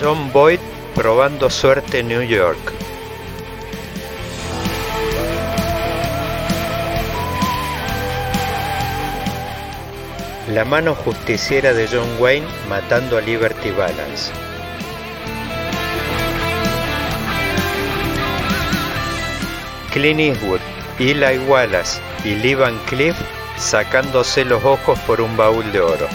John Boyd probando suerte en New York. La mano justiciera de John Wayne matando a Liberty Balance. Clint Eastwood, Eli Wallace y Lee Van Cleef sacándose los ojos por un baúl de oro.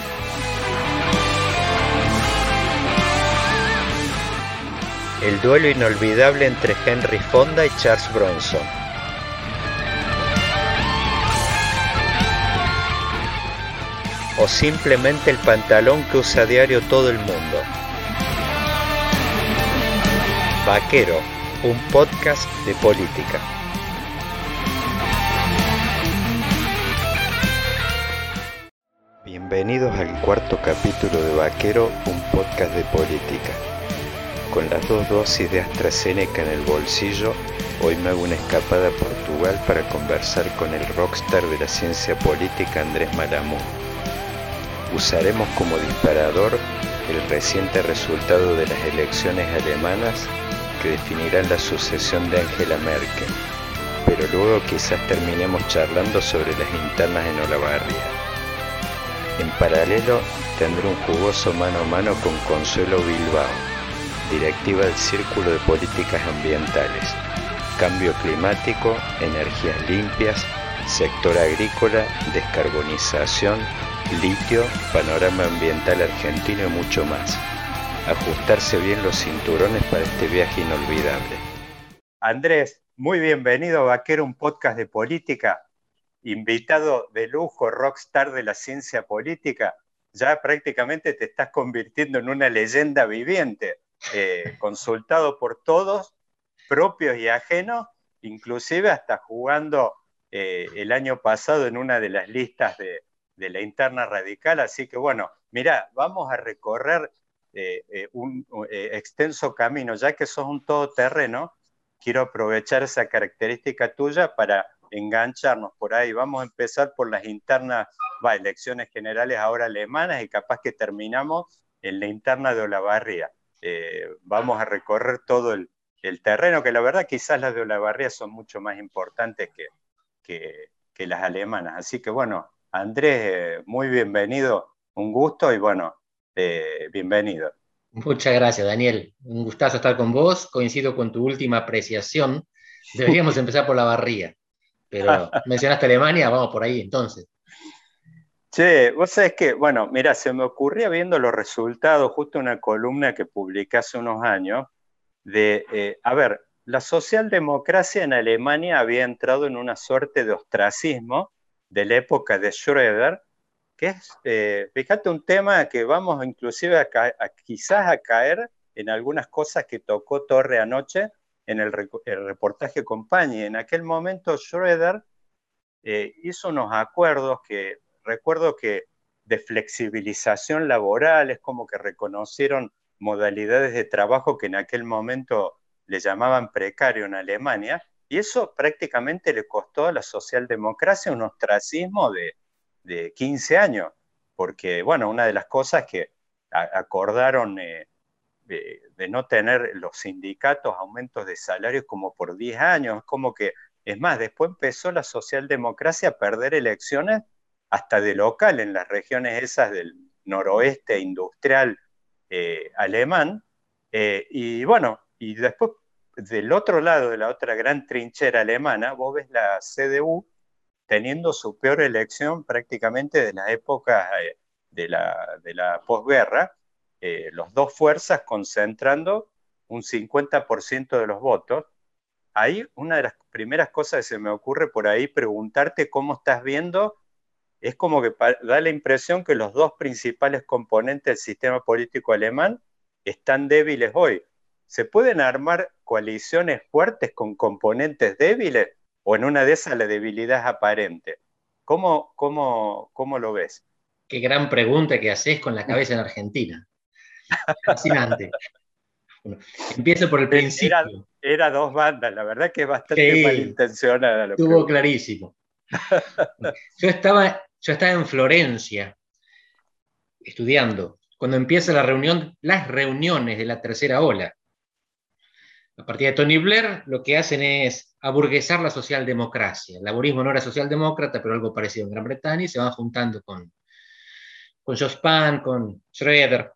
El duelo inolvidable entre Henry Fonda y Charles Bronson. O simplemente el pantalón que usa a diario todo el mundo. Vaquero, un podcast de política. Bienvenidos al cuarto capítulo de Vaquero, un podcast de política. Con las dos dosis de AstraZeneca en el bolsillo, hoy me hago una escapada a Portugal para conversar con el rockstar de la ciencia política Andrés Malamud. Usaremos como disparador el reciente resultado de las elecciones alemanas que definirán la sucesión de Angela Merkel, pero luego quizás terminemos charlando sobre las internas en Olavarría. En paralelo, tendré un jugoso mano a mano con Consuelo Bilbao, directiva del Círculo de Políticas Ambientales, Cambio Climático, Energías Limpias, Sector Agrícola, Descarbonización, Litio, Panorama Ambiental Argentino y mucho más. Ajustarse bien los cinturones para este viaje inolvidable. Andrés, muy bienvenido a Vaquero, un podcast de política invitado de lujo, rockstar de la ciencia política, ya prácticamente te estás convirtiendo en una leyenda viviente, eh, consultado por todos, propios y ajenos, inclusive hasta jugando eh, el año pasado en una de las listas de, la interna radical. Así que bueno, mira, vamos a recorrer eh, un extenso camino, ya que sos un todoterreno, quiero aprovechar esa característica tuya para engancharnos por ahí. Vamos a empezar por las internas, elecciones generales ahora alemanas y capaz que terminamos en la interna de Olavarría. Eh, vamos a recorrer todo el, terreno, que la verdad quizás las de Olavarría son mucho más importantes que, que, las alemanas. Así que bueno, Andrés, eh, muy bienvenido, un gusto y bueno, eh, bienvenido. Muchas gracias, Daniel. Un gustazo estar con vos. Coincido con tu última apreciación. Deberíamos empezar por la barría. Pero mencionaste Alemania, vamos por ahí entonces. Che, vos sabés que, bueno, mira, se me ocurría viendo los resultados, justo una columna que publiqué hace unos años, de, eh, a ver, la socialdemocracia en Alemania había entrado en una suerte de ostracismo de la época de Schröder, que es, eh, fíjate, un tema que vamos inclusive a, quizás a caer en algunas cosas que tocó Torre anoche, en el, reportaje Compañía. En aquel momento Schroeder eh, hizo unos acuerdos que recuerdo que de flexibilización laboral, es como que reconocieron modalidades de trabajo que en aquel momento le llamaban precario en Alemania, y eso prácticamente le costó a la socialdemocracia un ostracismo de, de 15 años, porque, bueno, una de las cosas que acordaron eh, de, no tener los sindicatos aumentos de salarios como por 10 años, como que, es más, después empezó la socialdemocracia a perder elecciones hasta de local en las regiones esas del noroeste industrial eh, alemán, eh, y bueno, y después del otro lado de la otra gran trinchera alemana, vos ves la CDU teniendo su peor elección prácticamente de la época eh, de la, de la posguerra, las dos fuerzas concentrando un 50% de los votos. Ahí una de las primeras cosas que se me ocurre por ahí preguntarte cómo estás viendo, es como que da la impresión que los dos principales componentes del sistema político alemán están débiles hoy. ¿Se pueden armar coaliciones fuertes con componentes débiles o en una de esas la debilidad es aparente? ¿Cómo, cómo, cómo lo ves? Qué gran pregunta que haces con la cabeza en Argentina. Fascinante. empiezo por el principio. Era, dos bandas, la verdad que es bastante malintencionada. Estuvo clarísimo. Yo estaba, yo estaba en Florencia estudiando cuando empieza la reunión, las reuniones de la tercera ola. A partir de Tony Blair, lo que hacen es aburguesar la socialdemocracia. El laborismo no era socialdemócrata, pero algo parecido en Gran Bretaña, y se van juntando con, con Jospin, con Schroeder,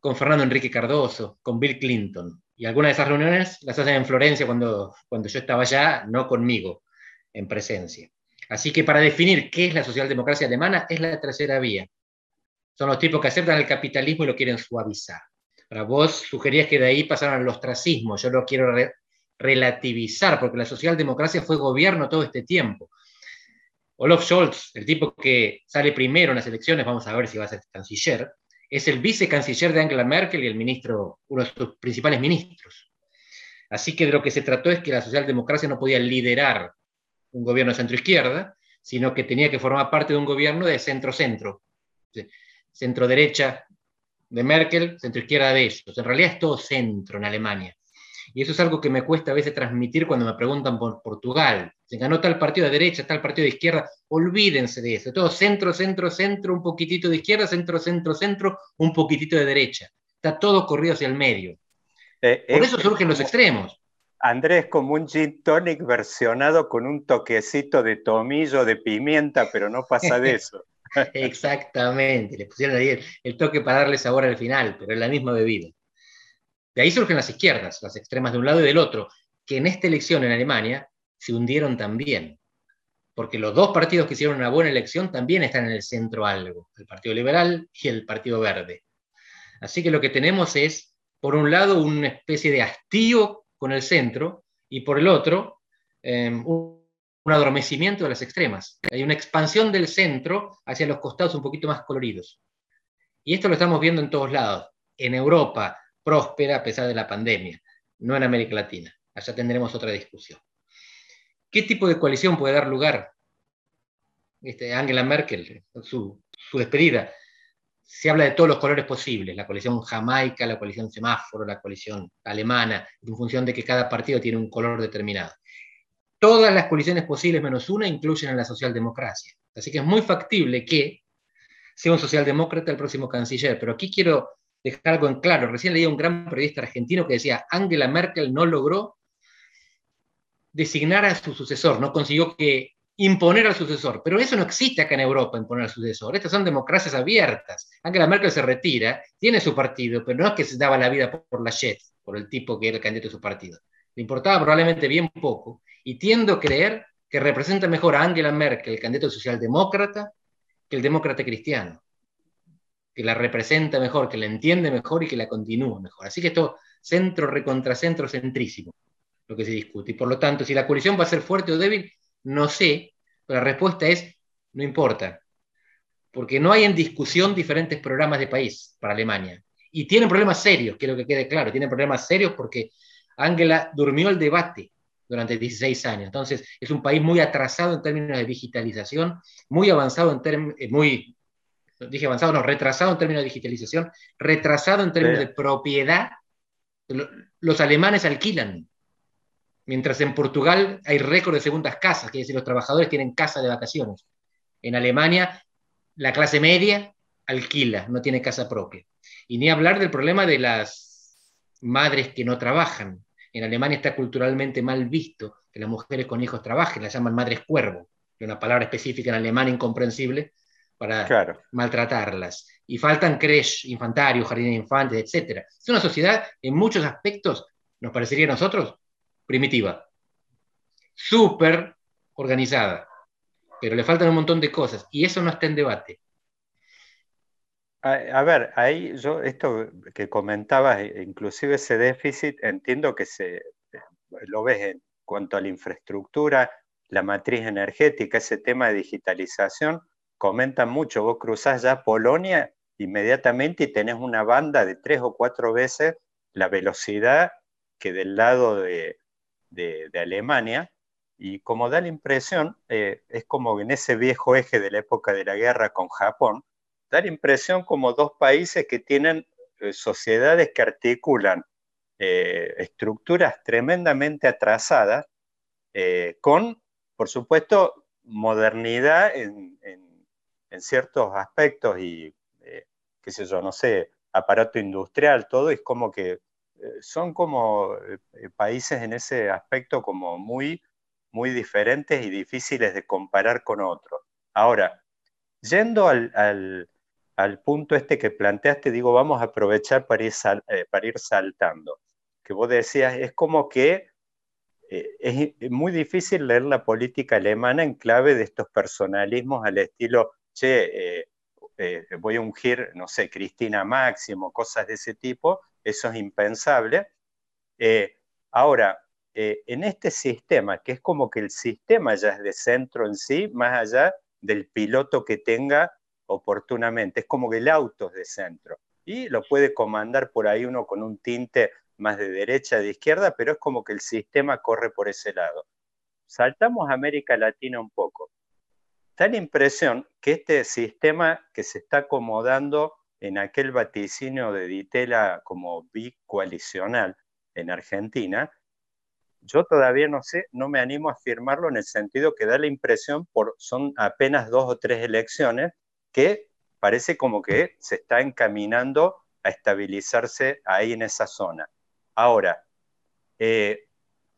con Fernando Enrique Cardoso, con Bill Clinton. Y algunas de esas reuniones las hacen en Florencia cuando, cuando yo estaba allá, no conmigo, en presencia. Así que para definir qué es la socialdemocracia alemana, es la tercera vía. Son los tipos que aceptan el capitalismo y lo quieren suavizar. Para vos sugerías que de ahí pasaron al ostracismo. Yo lo quiero relativizar, porque la socialdemocracia fue gobierno todo este tiempo. Olaf Scholz, el tipo que sale primero en las elecciones, vamos a ver si va a ser canciller, es el vicecanciller de Angela Merkel y el ministro, uno de sus principales ministros. Así que de lo que se trató es que la socialdemocracia no podía liderar un gobierno de centro-izquierda, sino que tenía que formar parte de un gobierno de centro-centro, centro-derecha de Merkel, centro-izquierda de ellos. En realidad es todo centro en Alemania. Y eso es algo que me cuesta a veces transmitir cuando me preguntan por Portugal. Se ganó tal partido de derecha, tal partido de izquierda. Olvídense de eso. Todo centro, centro, centro, un poquitito de izquierda, centro, centro, centro, un poquitito de derecha. Está todo corrido hacia el medio. Eh, por eso surgen los extremos. Andrés, como un gin tonic versionado con un toquecito de tomillo, de pimienta, pero no pasa de eso. Exactamente, le pusieron ahí el, toque para darle sabor al final, pero es la misma bebida. De ahí surgen las izquierdas, las extremas de un lado y del otro, que en esta elección en Alemania se hundieron también, porque los dos partidos que hicieron una buena elección también están en el centro algo, el Partido Liberal y el Partido Verde. Así que lo que tenemos es, por un lado, una especie de hastío con el centro y por el otro, em, un, adormecimiento de las extremas. Hay una expansión del centro hacia los costados un poquito más coloridos. Y esto lo estamos viendo en todos lados. En Europa, próspera a pesar de la pandemia, no en América Latina. Allá tendremos otra discusión. ¿Qué tipo de coalición puede dar lugar? Este, Angela Merkel, su despedida, se habla de todos los colores posibles, la coalición jamaica, la coalición semáforo, la coalición alemana, en función de que cada partido tiene un color determinado. Todas las coaliciones posibles menos una incluyen a la socialdemocracia. Así que es muy factible que sea un socialdemócrata el próximo canciller. Pero aquí quiero dejar algo en claro. Recién leí a un gran periodista argentino que decía, Angela Merkel no logró designar a su sucesor, no consiguió que imponer al sucesor. Pero eso no existe acá en Europa, imponer al sucesor. Estas son democracias abiertas. Angela Merkel se retira, tiene su partido, pero no es que se daba la vida por la JET, por el tipo que era el candidato de su partido. Le importaba probablemente bien poco. Y tiendo a creer que representa mejor a Angela Merkel, el candidato socialdemócrata, que el demócrata cristiano que la representa mejor, que la entiende mejor y que la continúa mejor. Así que esto centro recontracentro centrísimo, lo que se discute. Y por lo tanto, si la coalición va a ser fuerte o débil, no sé, pero la respuesta es, no importa, porque no hay en discusión diferentes programas de país para Alemania. Y tienen problemas serios, quiero que quede claro, tienen problemas serios porque Angela durmió el debate durante 16 años. Entonces, es un país muy atrasado en términos de digitalización, muy avanzado en términos, eh, muy dije avanzado, no, retrasado en términos de digitalización, retrasado en términos de propiedad. Los alemanes alquilan, mientras en Portugal hay récord de segundas casas, que es decir, los trabajadores tienen casa de vacaciones. En Alemania, la clase media alquila, no tiene casa propia. Y ni hablar del problema de las madres que no trabajan. En Alemania está culturalmente mal visto que las mujeres con hijos trabajen, las llaman madres cuervo, una palabra específica en alemán incomprensible, para maltratarlas. Y faltan creches, infantarios, jardines de infantes, etc. Es una sociedad, en muchos aspectos, nos parecería a nosotros, primitiva. Súper organizada. Pero le faltan un montón de cosas. Y eso no está en debate. A, ver, ahí yo, esto que comentabas, inclusive ese déficit, entiendo que se lo ves en cuanto a la infraestructura, la matriz energética, ese tema de digitalización, comentan mucho, vos cruzás ya Polonia inmediatamente y tenés una banda de tres o cuatro veces la velocidad que del lado de, Alemania, y como da la impresión, eh, es como en ese viejo eje de la época de la guerra con Japón, da la impresión como dos países que tienen eh, sociedades que articulan eh, estructuras tremendamente atrasadas con, por supuesto, modernidad en, en ciertos aspectos y qué sé yo, no sé, aparato industrial, todo es como que son como países en ese aspecto como muy, muy diferentes y difíciles de comparar con otros. Ahora, yendo al, punto este que planteaste, digo, vamos a aprovechar para ir, para ir saltando, que vos decías, es como que eh, es muy difícil leer la política alemana en clave de estos personalismos al estilo, che, eh, eh, voy a ungir, no sé, Cristina Máximo, cosas de ese tipo, eso es impensable. ahora, en este sistema, que es como que el sistema ya es de centro en sí, más allá del piloto que tenga oportunamente, es como que el auto es de centro y lo puede comandar por ahí uno con un tinte más de derecha, de izquierda, pero es como que el sistema corre por ese lado. Saltamos a América Latina un poco. Da la impresión que este sistema que se está acomodando en aquel vaticinio de Ditela como bicoalicional en Argentina, yo todavía no sé, no me animo a afirmarlo en el sentido que da la impresión, por, son apenas dos o tres elecciones, que parece como que se está encaminando a estabilizarse ahí en esa zona. Ahora, eh,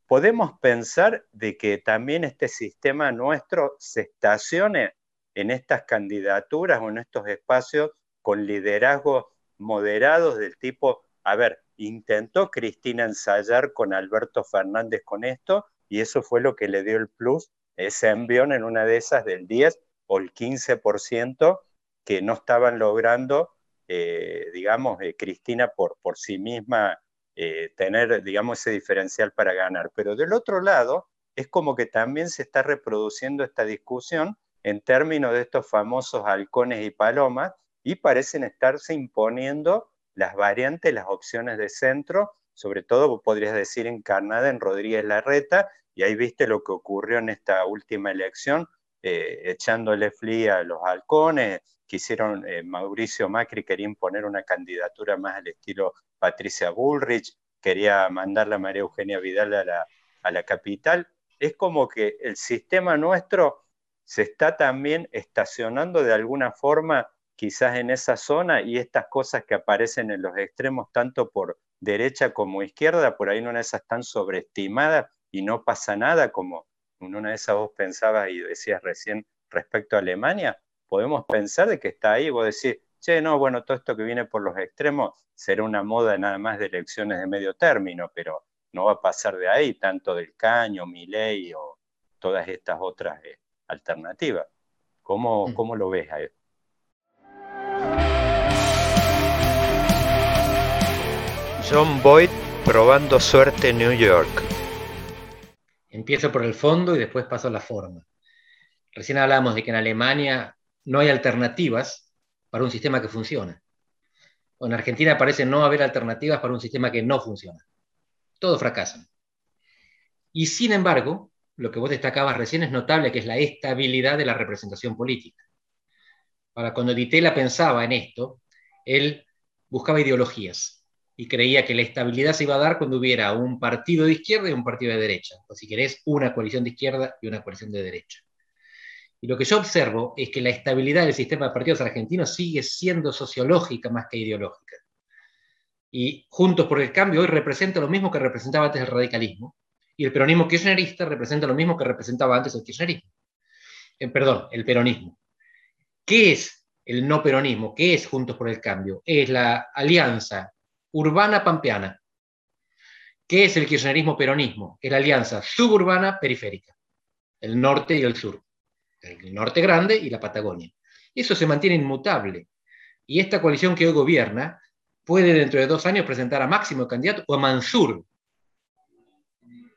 podemos pensar de que también este sistema nuestro se estacione en estas candidaturas o en estos espacios con liderazgos moderados del tipo, a ver, intentó Cristina ensayar con Alberto Fernández con esto y eso fue lo que le dio el plus, ese envión en una de esas del 10 o el 15% que no estaban logrando, eh, digamos, eh, Cristina por, por sí misma eh, tener, digamos, ese diferencial para ganar. Pero del otro lado, es como que también se está reproduciendo esta discusión en términos de estos famosos halcones y palomas y parecen estarse imponiendo las variantes, las opciones de centro, sobre todo podrías decir encarnada en Rodríguez Larreta, y ahí viste lo que ocurrió en esta última elección, eh, echándole flia a los halcones, quisieron, eh, Mauricio Macri quería imponer una candidatura más al estilo Patricia Bullrich, quería mandarla a María Eugenia Vidal a la, a la capital. Es como que el sistema nuestro se está también estacionando de alguna forma quizás en esa zona y estas cosas que aparecen en los extremos, tanto por derecha como izquierda, por ahí en una de esas están sobreestimadas y no pasa nada, como en una de esas vos pensabas y decías recién respecto a Alemania, podemos pensar de que está ahí, vos decís, che, no, bueno, todo esto que viene por los extremos será una moda nada más de elecciones de medio término, pero no va a pasar de ahí, tanto del caño, ley o todas estas otras eh, alternativas. ¿Cómo, mm. ¿Cómo, lo ves a eso? John Boyd probando suerte en New York. Empiezo por el fondo y después paso a la forma. Recién hablábamos de que en Alemania no hay alternativas para un sistema que funciona. O en Argentina parece no haber alternativas para un sistema que no funciona. Todos fracasan. Y sin embargo, lo que vos destacabas recién es notable, que es la estabilidad de la representación política. Ahora, cuando Ditela pensaba en esto, él buscaba ideologías y creía que la estabilidad se iba a dar cuando hubiera un partido de izquierda y un partido de derecha, o si querés, una coalición de izquierda y una coalición de derecha. Y lo que yo observo es que la estabilidad del sistema de partidos argentinos sigue siendo sociológica más que ideológica. Y Juntos por el Cambio hoy representa lo mismo que representaba antes el radicalismo, y el peronismo kirchnerista representa lo mismo que representaba antes el kirchnerismo. Eh, perdón, el peronismo. ¿Qué es el no peronismo? ¿Qué es Juntos por el Cambio? Es la alianza urbana pampeana. ¿Qué es el kirchnerismo peronismo? Es la alianza suburbana periférica, el norte y el sur el norte grande y la Patagonia. Eso se mantiene inmutable. Y esta coalición que hoy gobierna puede dentro de dos años presentar a Máximo candidato o a Mansur.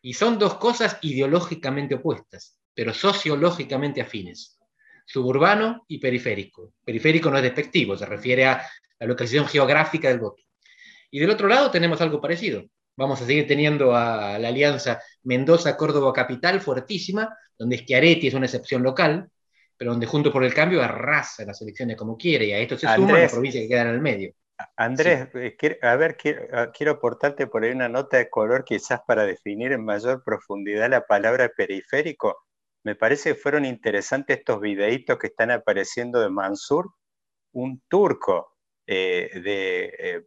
Y son dos cosas ideológicamente opuestas, pero sociológicamente afines. Suburbano y periférico. Periférico no es despectivo, se refiere a la localización geográfica del voto. Y del otro lado tenemos algo parecido. Vamos a seguir teniendo a la alianza Mendoza-Córdoba-Capital fuertísima, donde Schiaretti es una excepción local, pero donde Juntos por el Cambio arrasa las elecciones como quiere, y a esto se suma la provincia que queda en el medio. Andrés, eh, a ver, ah, quiero, aportarte por ahí una nota de color quizás para definir en mayor profundidad la palabra periférico. Me parece que fueron interesantes estos videitos que están apareciendo de Mansur, un turco de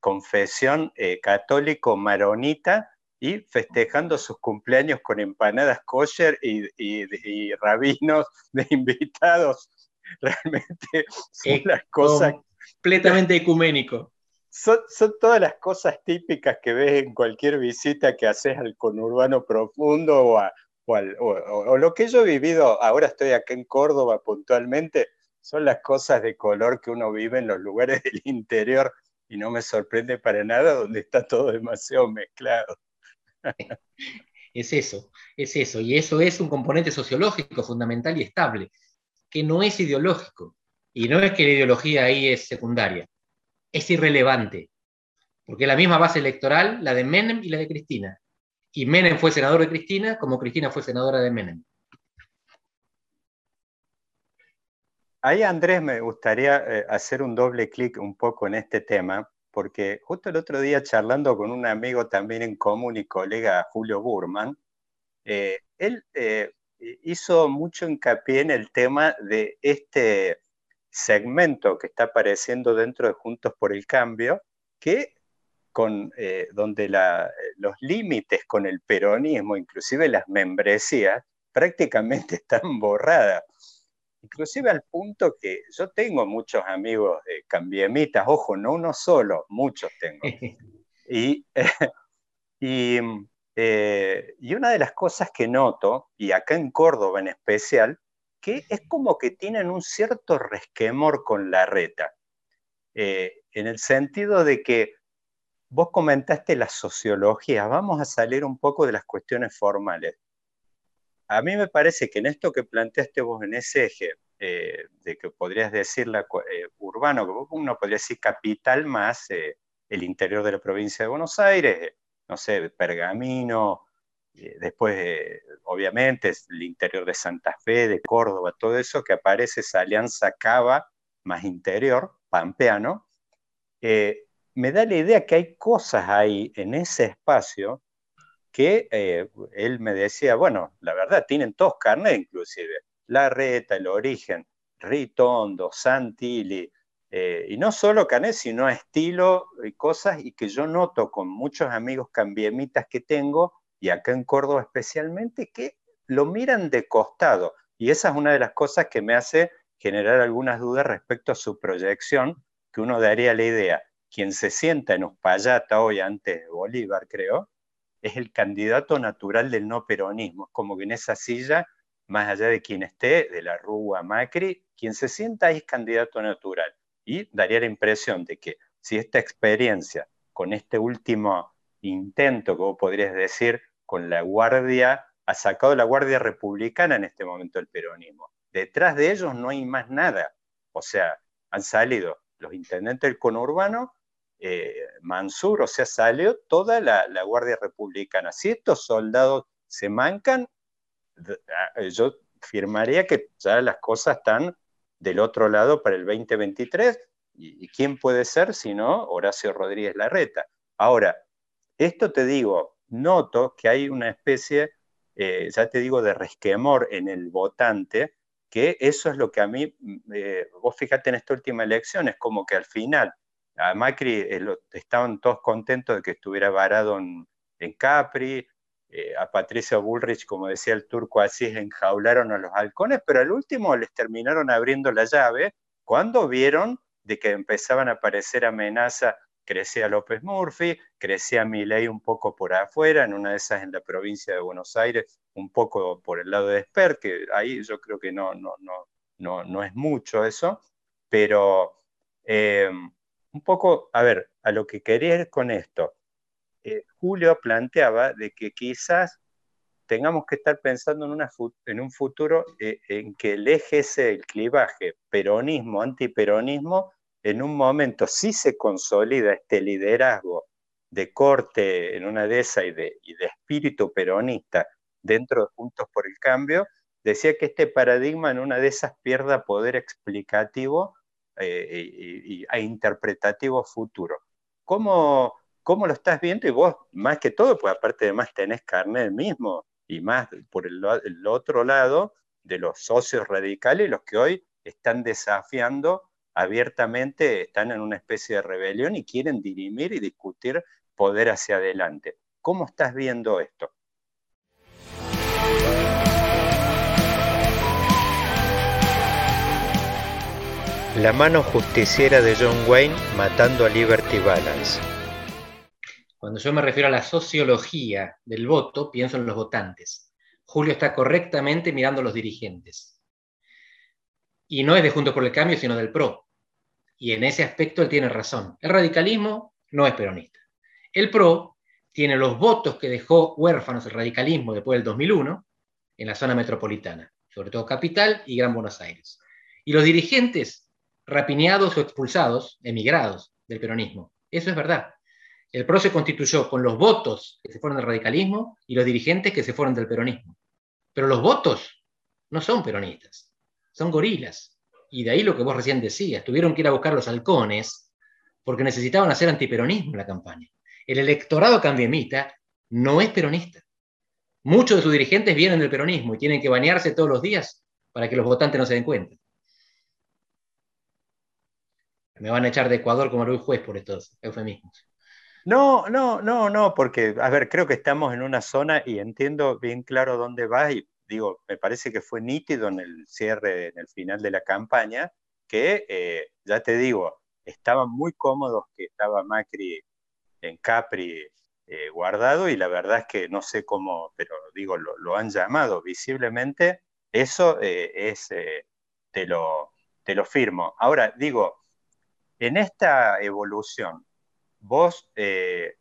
confesión católico maronita y festejando sus cumpleaños con empanadas kosher y, rabinos de invitados. Realmente son las cosas... Completamente ecuménico. Son, todas las cosas típicas que ves en cualquier visita que haces al conurbano profundo o, o, lo que yo he vivido, ahora estoy acá en Córdoba puntualmente, son las cosas de color que uno vive en los lugares del interior y no me sorprende para nada donde está todo demasiado mezclado. Es eso, es eso. Y eso es un componente sociológico fundamental y estable, que no es ideológico. Y no es que la ideología ahí es secundaria, es irrelevante. Porque la misma base electoral, la de Menem y la de Cristina. Y Menem fue senador de Cristina como Cristina fue senadora de Menem. Ahí, Andrés, me gustaría eh, hacer un doble clic un poco en este tema, porque justo el otro día charlando con un amigo también en común y colega, Julio Burman, eh, él eh, hizo mucho hincapié en el tema de este segmento que está apareciendo dentro de Juntos por el Cambio, que con, donde los límites con el peronismo, inclusive las membresías, prácticamente están borradas inclusive al punto que yo tengo muchos amigos de cambiemitas, ojo, no uno solo, muchos tengo. Y, eh, y, una de las cosas que noto, y acá en Córdoba en especial, que es como que tienen un cierto resquemor con la reta, eh, en el sentido de que vos comentaste la sociología, vamos a salir un poco de las cuestiones formales a mí me parece que en esto que planteaste vos en ese eje, eh, de que podrías decir la, eh, urbano, uno podría decir capital más eh, el interior de la provincia de Buenos Aires, no sé, Pergamino, después obviamente el interior de Santa Fe, de Córdoba, todo eso que aparece esa alianza cava más interior, pampeano, me da la idea que hay cosas ahí en ese espacio que eh, él me decía, bueno, la verdad, tienen todos carnet inclusive, La Reta, El Origen, Ritondo, Santilli, eh, y no solo carnet, sino estilo y cosas, y que yo noto con muchos amigos cambiemitas que tengo, y acá en Córdoba especialmente, que lo miran de costado, y esa es una de las cosas que me hace generar algunas dudas respecto a su proyección, que uno daría la idea, quien se sienta en Uspallata hoy antes de Bolívar, creo, es el candidato natural del no peronismo. Es como que en esa silla, más allá de quien esté, de la Rúa Macri, quien se sienta ahí es candidato natural. Y daría la impresión de que si esta experiencia, con este último intento, como podrías decir, con la guardia, ha sacado la guardia republicana en este momento el peronismo. Detrás de ellos no hay más nada. O sea, han salido los intendentes del conurbano eh, Mansur, o sea, salió toda la, Guardia Republicana. Si estos soldados se mancan, ah, yo firmaría que ya las cosas están del otro lado para el 2023. ¿Y, quién puede ser si no Horacio Rodríguez Larreta? Ahora, esto te digo, noto que hay una especie, eh, ya te digo, de resquemor en el votante, que eso es lo que a mí, mm, eh, vos fíjate en esta última elección, es como que al final a Macri eh, estaban todos contentos de que estuviera varado en, Capri, eh, a Patricia Bullrich, como decía el turco así, enjaularon a los halcones, pero al último les terminaron abriendo la llave cuando vieron de que empezaban a aparecer amenazas, crecía López Murphy, crecía Milei un poco por afuera, en una de esas en la provincia de Buenos Aires, un poco por el lado de Esper, que ahí yo creo que no, no, no, no, no es mucho eso, pero eh, un poco, a ver, a lo que quería ir con esto. Eh, Julio planteaba de que quizás tengamos que estar pensando en, un futuro eh, en que el eje ese, clivaje peronismo, antiperonismo, en un momento sí se consolida este liderazgo de corte en una de esas y y de espíritu peronista dentro de Juntos por el Cambio, decía que este paradigma en una de esas pierda poder explicativo e interpretativo futuro. ¿Cómo, ¿Cómo, lo estás viendo? Y vos, más que todo, pues aparte de más tenés carnet mismo y más por el, otro lado de los socios radicales, los que hoy están desafiando abiertamente están en una especie de rebelión y quieren dirimir y discutir poder hacia adelante. ¿Cómo estás viendo esto? La mano justiciera de John Wayne matando a Liberty Balance. Cuando yo me refiero a la sociología del voto, pienso en los votantes. Julio está correctamente mirando a los dirigentes. Y no es de Juntos por el Cambio, sino del PRO. Y en ese aspecto él tiene razón. El radicalismo no es peronista. El PRO tiene los votos que dejó huérfanos el radicalismo después del 2001 en la zona metropolitana, sobre todo Capital y Gran Buenos Aires. Y los dirigentes rapiñados o expulsados, emigrados del peronismo. Eso es verdad. El PRO se constituyó con los votos que se fueron del radicalismo y los dirigentes que se fueron del peronismo. Pero los votos no son peronistas, son gorilas. Y de ahí lo que vos recién decías, tuvieron que ir a buscar los halcones porque necesitaban hacer antiperonismo en la campaña. El electorado cambiemita no es peronista. Muchos de sus dirigentes vienen del peronismo y tienen que bañarse todos los días para que los votantes no se den cuenta. Me van a echar de Ecuador como Luis Juez por estos eufemismos. No, no, no, no, porque, a ver, creo que estamos en una zona y entiendo bien claro dónde vas y digo, me parece que fue nítido en el cierre, en el final de la campaña, que, eh, ya te digo, estaban muy cómodos que estaba Macri en Capri eh, guardado y la verdad es que no sé cómo, pero digo, lo, han llamado visiblemente, eso eh, es, te, lo, te lo firmo. Ahora, digo, en esta evolución, vos eh,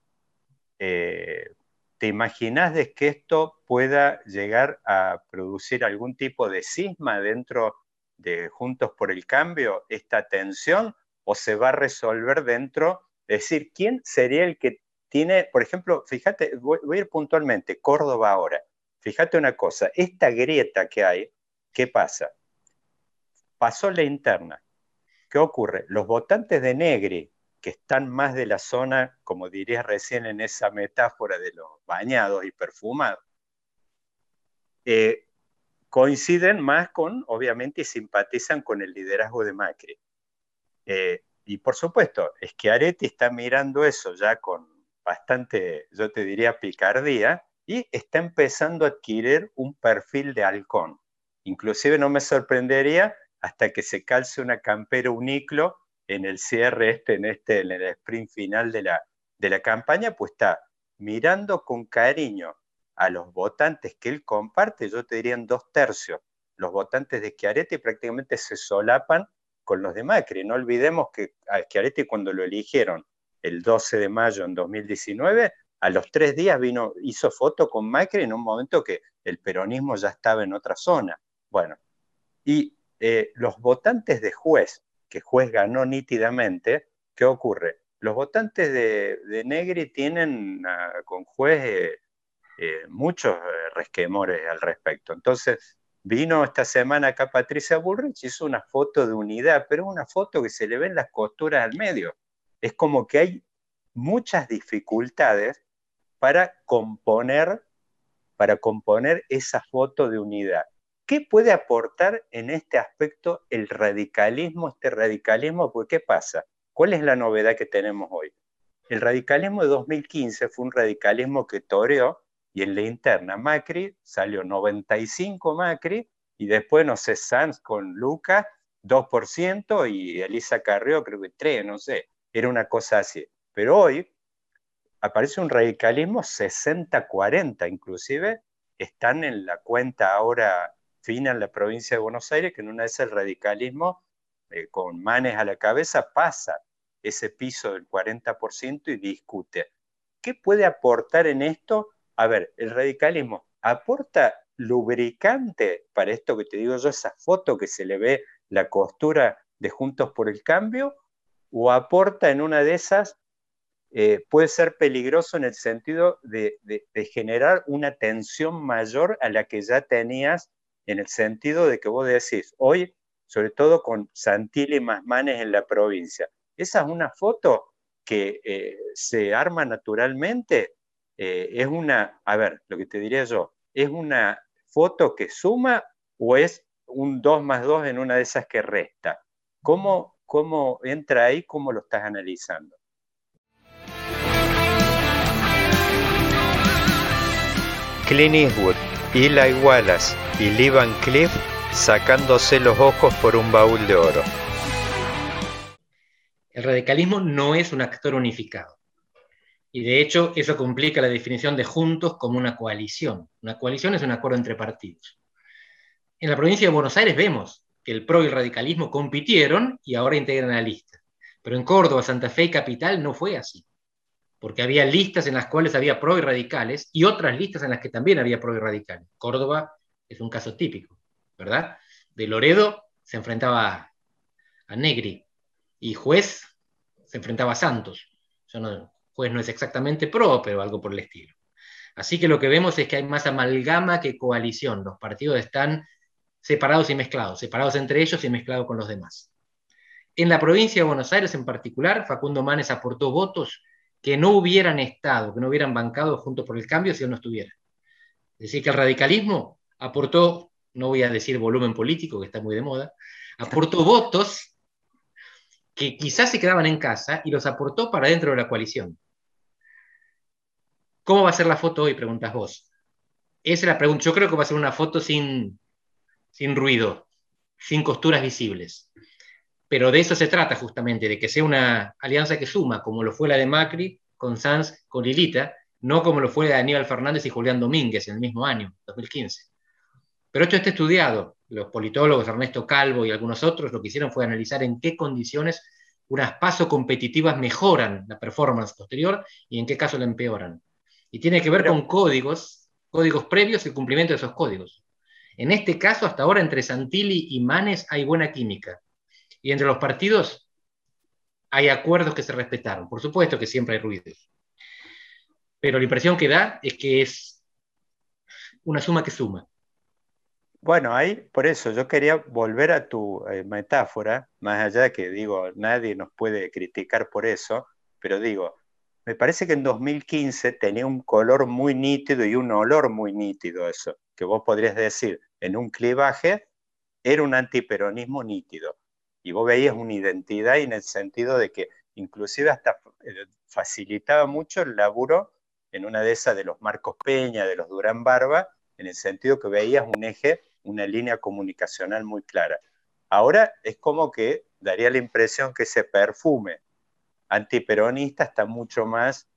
eh, te imaginás de que esto pueda llegar a producir algún tipo de cisma dentro de Juntos por el Cambio, esta tensión, o se va a resolver dentro, es decir, ¿quién sería el que tiene, por ejemplo, fíjate, voy, voy a ir puntualmente, Córdoba ahora, fíjate una cosa, esta grieta que hay, ¿qué pasa? Pasó la interna, ¿Qué ocurre? Los votantes de Negri, que están más de la zona, como dirías recién en esa metáfora de los bañados y perfumados, eh, coinciden más con, obviamente, y simpatizan con el liderazgo de Macri. Eh, y por supuesto, es que Areti está mirando eso ya con bastante, yo te diría, picardía, y está empezando a adquirir un perfil de halcón. Inclusive no me sorprendería hasta que se calce una campera uniclo en el cierre este, en este, en el sprint final de la, de la campaña, pues está mirando con cariño a los votantes que él comparte, yo te diría en dos tercios, los votantes de Chiaretti prácticamente se solapan con los de Macri. No olvidemos que a Chiaretti cuando lo eligieron el 12 de mayo en 2019, a los tres días vino, hizo foto con Macri en un momento que el peronismo ya estaba en otra zona. Bueno, y eh, los votantes de juez, que juez ganó nítidamente, ¿qué ocurre? Los votantes de, Negri tienen ah, con juez eh, eh, muchos resquemores al respecto. Entonces, vino esta semana acá Patricia Bullrich, hizo una foto de unidad, pero una foto que se le ven las costuras al medio. Es como que hay muchas dificultades para componer, para componer esa foto de unidad. ¿Qué puede aportar en este aspecto el radicalismo, este radicalismo? Porque ¿qué pasa? ¿Cuál es la novedad que tenemos hoy? El radicalismo de 2015 fue un radicalismo que toreó y en la interna Macri salió 95 Macri y después, no sé, Sanz con Luca 2% y Elisa Carrió creo que 3, no sé, era una cosa así. Pero hoy aparece un radicalismo 60-40, inclusive están en la cuenta ahora fina en la provincia de Buenos Aires, que en una vez el radicalismo, eh, con manes a la cabeza, pasa ese piso del 40% y discute. ¿Qué puede aportar en esto? A ver, el radicalismo aporta lubricante para esto que te digo yo, esa foto que se le ve la costura de Juntos por el Cambio, o aporta en una de esas, eh, puede ser peligroso en el sentido de, de, generar una tensión mayor a la que ya tenías en el sentido de que vos decís, hoy, sobre todo con Santilli más manes en la provincia, esa es una foto que eh, se arma naturalmente, eh, es una, a ver, lo que te diría yo, es una foto que suma o es un 2 más 2 en una de esas que resta. ¿Cómo, cómo entra ahí, cómo lo estás analizando. Clint Eastwood, Wallace y Lee Van Cliff sacándose los ojos por un baúl de oro. El radicalismo no es un actor unificado. Y de hecho, eso complica la definición de juntos como una coalición. Una coalición es un acuerdo entre partidos. En la provincia de Buenos Aires vemos que el PRO y el radicalismo compitieron y ahora integran la lista. Pero en Córdoba, Santa Fe y Capital no fue así. Porque había listas en las cuales había PRO y radicales y otras listas en las que también había PRO y radicales. Córdoba es un caso típico, ¿verdad? De Loredo se enfrentaba a Negri y Juez se enfrentaba a Santos. Pues no es exactamente pro, pero algo por el estilo. Así que lo que vemos es que hay más amalgama que coalición. Los partidos están separados y mezclados, separados entre ellos y mezclados con los demás. En la provincia de Buenos Aires en particular, Facundo Manes aportó votos que no hubieran estado, que no hubieran bancado junto por el cambio si él no estuviera. Es decir, que el radicalismo aportó, no voy a decir volumen político, que está muy de moda, aportó votos que quizás se quedaban en casa y los aportó para dentro de la coalición. ¿Cómo va a ser la foto hoy? Preguntas vos. Esa es la pregunta. Yo creo que va a ser una foto sin, sin ruido, sin costuras visibles. Pero de eso se trata justamente, de que sea una alianza que suma, como lo fue la de Macri con Sanz, con Lilita, no como lo fue la de Aníbal Fernández y Julián Domínguez en el mismo año, 2015. Pero esto está estudiado. Los politólogos Ernesto Calvo y algunos otros lo que hicieron fue analizar en qué condiciones unas pasos competitivas mejoran la performance posterior y en qué caso la empeoran. Y tiene que ver con códigos, códigos previos y el cumplimiento de esos códigos. En este caso, hasta ahora, entre Santilli y Manes hay buena química. Y entre los partidos hay acuerdos que se respetaron. Por supuesto que siempre hay ruidos. Pero la impresión que da es que es una suma que suma. Bueno, ahí, por eso yo quería volver a tu eh, metáfora, más allá de que digo, nadie nos puede criticar por eso, pero digo, me parece que en 2015 tenía un color muy nítido y un olor muy nítido eso, que vos podrías decir, en un clivaje era un antiperonismo nítido. Y vos veías una identidad en el sentido de que inclusive hasta eh, facilitaba mucho el laburo en una de esas de los Marcos Peña, de los Durán Barba, en el sentido que veías un eje, una línea comunicacional muy clara. Ahora es como que daría la impresión que ese perfume antiperonista está mucho más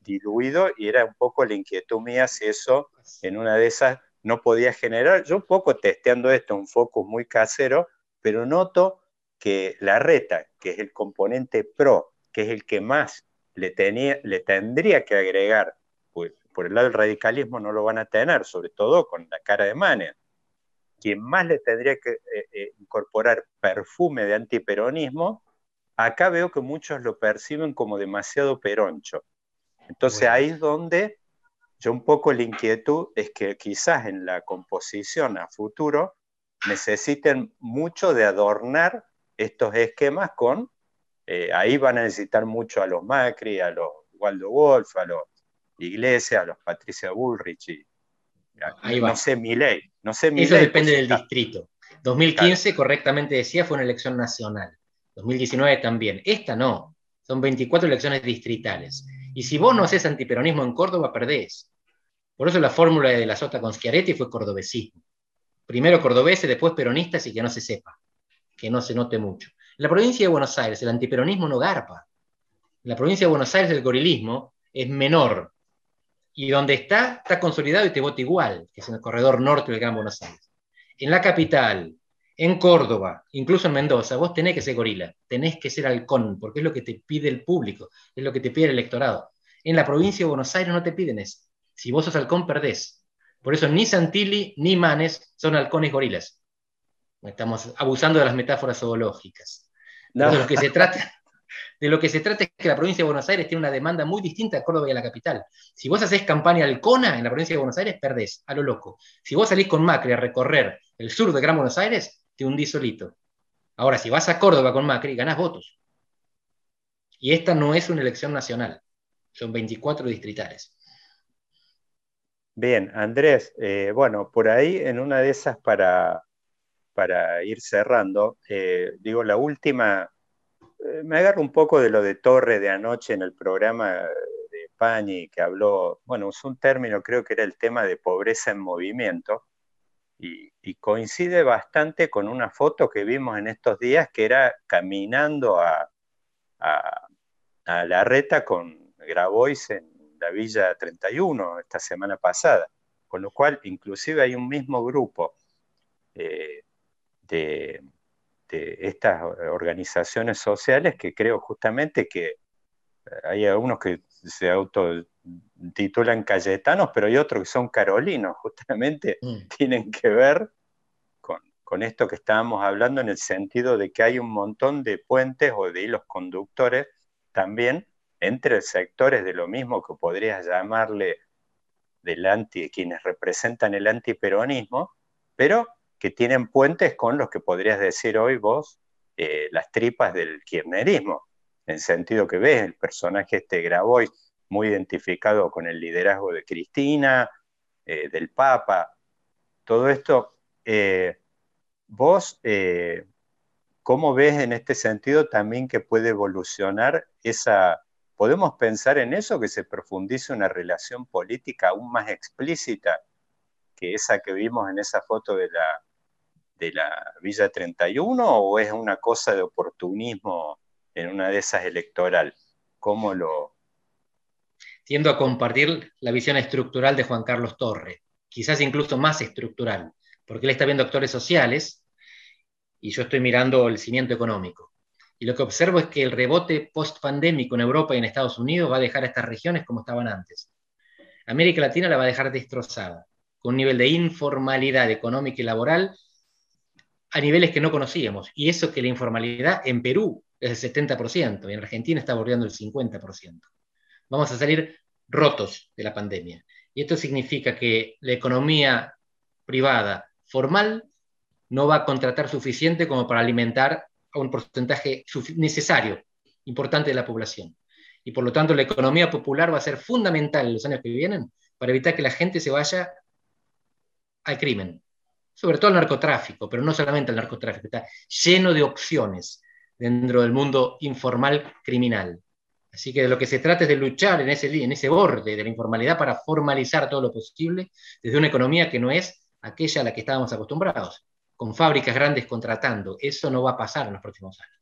diluido y era un poco la inquietud mía si eso en una de esas no podía generar. Yo un poco testeando esto, un foco muy casero, pero noto que la reta, que es el componente pro, que es el que más le, tenía, le tendría que agregar, pues por el lado del radicalismo no lo van a tener, sobre todo con la cara de Manes. Quien más le tendría que eh, eh, incorporar perfume de antiperonismo Acá veo que muchos lo perciben como demasiado peroncho. Entonces ahí es donde yo un poco la inquietud es que quizás en la composición a futuro necesiten mucho de adornar estos esquemas con, eh, ahí van a necesitar mucho a los Macri, a los Waldo Wolf, a los Iglesias, a los Patricia Bullrich y ahí no sé mi ley. No sé Eso depende del distrito. 2015, correctamente decía, fue una elección nacional. 2019 también. Esta no. Son 24 elecciones distritales. Y si vos no haces antiperonismo en Córdoba, perdés. Por eso la fórmula de la Sota con Schiaretti fue cordobesismo. Primero cordobeses, después peronistas y que no se sepa, que no se note mucho. En la provincia de Buenos Aires el antiperonismo no garpa. En la provincia de Buenos Aires el gorilismo es menor. Y donde está, está consolidado y te vota igual, que es en el corredor norte del Gran Buenos Aires. En la capital, en Córdoba, incluso en Mendoza, vos tenés que ser gorila, tenés que ser halcón, porque es lo que te pide el público, es lo que te pide el electorado. En la provincia de Buenos Aires no te piden eso. Si vos sos halcón, perdés. Por eso ni Santilli ni Manes son halcones gorilas. Estamos abusando de las metáforas zoológicas. De, lo que se trata, de lo que se trata es que la provincia de Buenos Aires tiene una demanda muy distinta a Córdoba y a la capital. Si vos haces campaña halcona en la provincia de Buenos Aires, perdés, a lo loco. Si vos salís con Macri a recorrer el sur de Gran Buenos Aires, te hundí solito. Ahora, si vas a Córdoba con Macri, ganás votos. Y esta no es una elección nacional, son 24 distritales. Bien, Andrés, eh, bueno, por ahí en una de esas para, para ir cerrando, eh, digo, la última me agarro un poco de lo de Torre de anoche en el programa de Pani, que habló, bueno, usó un término, creo que era el tema de pobreza en movimiento, y, coincide bastante con una foto que vimos en estos días, que era caminando a, a, la reta con Grabois en la Villa 31 esta semana pasada, con lo cual inclusive hay un mismo grupo eh, de de estas organizaciones sociales que creo justamente que eh, hay algunos que se autotitulan cayetanos, pero hay otros que son carolinos, justamente mm. tienen que ver con, con, esto que estábamos hablando en el sentido de que hay un montón de puentes o de hilos conductores también entre sectores de lo mismo que podrías llamarle del anti, quienes representan el antiperonismo, pero que tienen puentes con los que podrías decir hoy vos eh, las tripas del kirchnerismo, en sentido que ves el personaje este Grabois muy identificado con el liderazgo de Cristina, eh, del Papa, todo esto. Eh, vos, ¿cómo ves en este sentido también que puede evolucionar esa... ¿Podemos pensar en eso, que se profundice una relación política aún más explícita que esa que vimos en esa foto de la, de la Villa 31 o es una cosa de oportunismo en una de esas electoral? ¿Cómo lo...? Tiendo a compartir la visión estructural de Juan Carlos Torre, quizás incluso más estructural, porque él está viendo actores sociales y yo estoy mirando el cimiento económico. Y lo que observo es que el rebote post-pandémico en Europa y en Estados Unidos va a dejar a estas regiones como estaban antes. América Latina la va a dejar destrozada, con un nivel de informalidad económica y laboral a niveles que no conocíamos. Y eso que la informalidad en Perú es el 70% y en Argentina está bordeando el 50%. Vamos a salir rotos de la pandemia. Y esto significa que la economía privada formal no va a contratar suficiente como para alimentar a un porcentaje necesario, importante de la población. Y por lo tanto la economía popular va a ser fundamental en los años que vienen para evitar que la gente se vaya al crimen, sobre todo el narcotráfico, pero no solamente el narcotráfico, está lleno de opciones dentro del mundo informal criminal. Así que de lo que se trata es de luchar en ese, en ese borde de la informalidad para formalizar todo lo posible desde una economía que no es aquella a la que estábamos acostumbrados, con fábricas grandes contratando. Eso no va a pasar en los próximos años.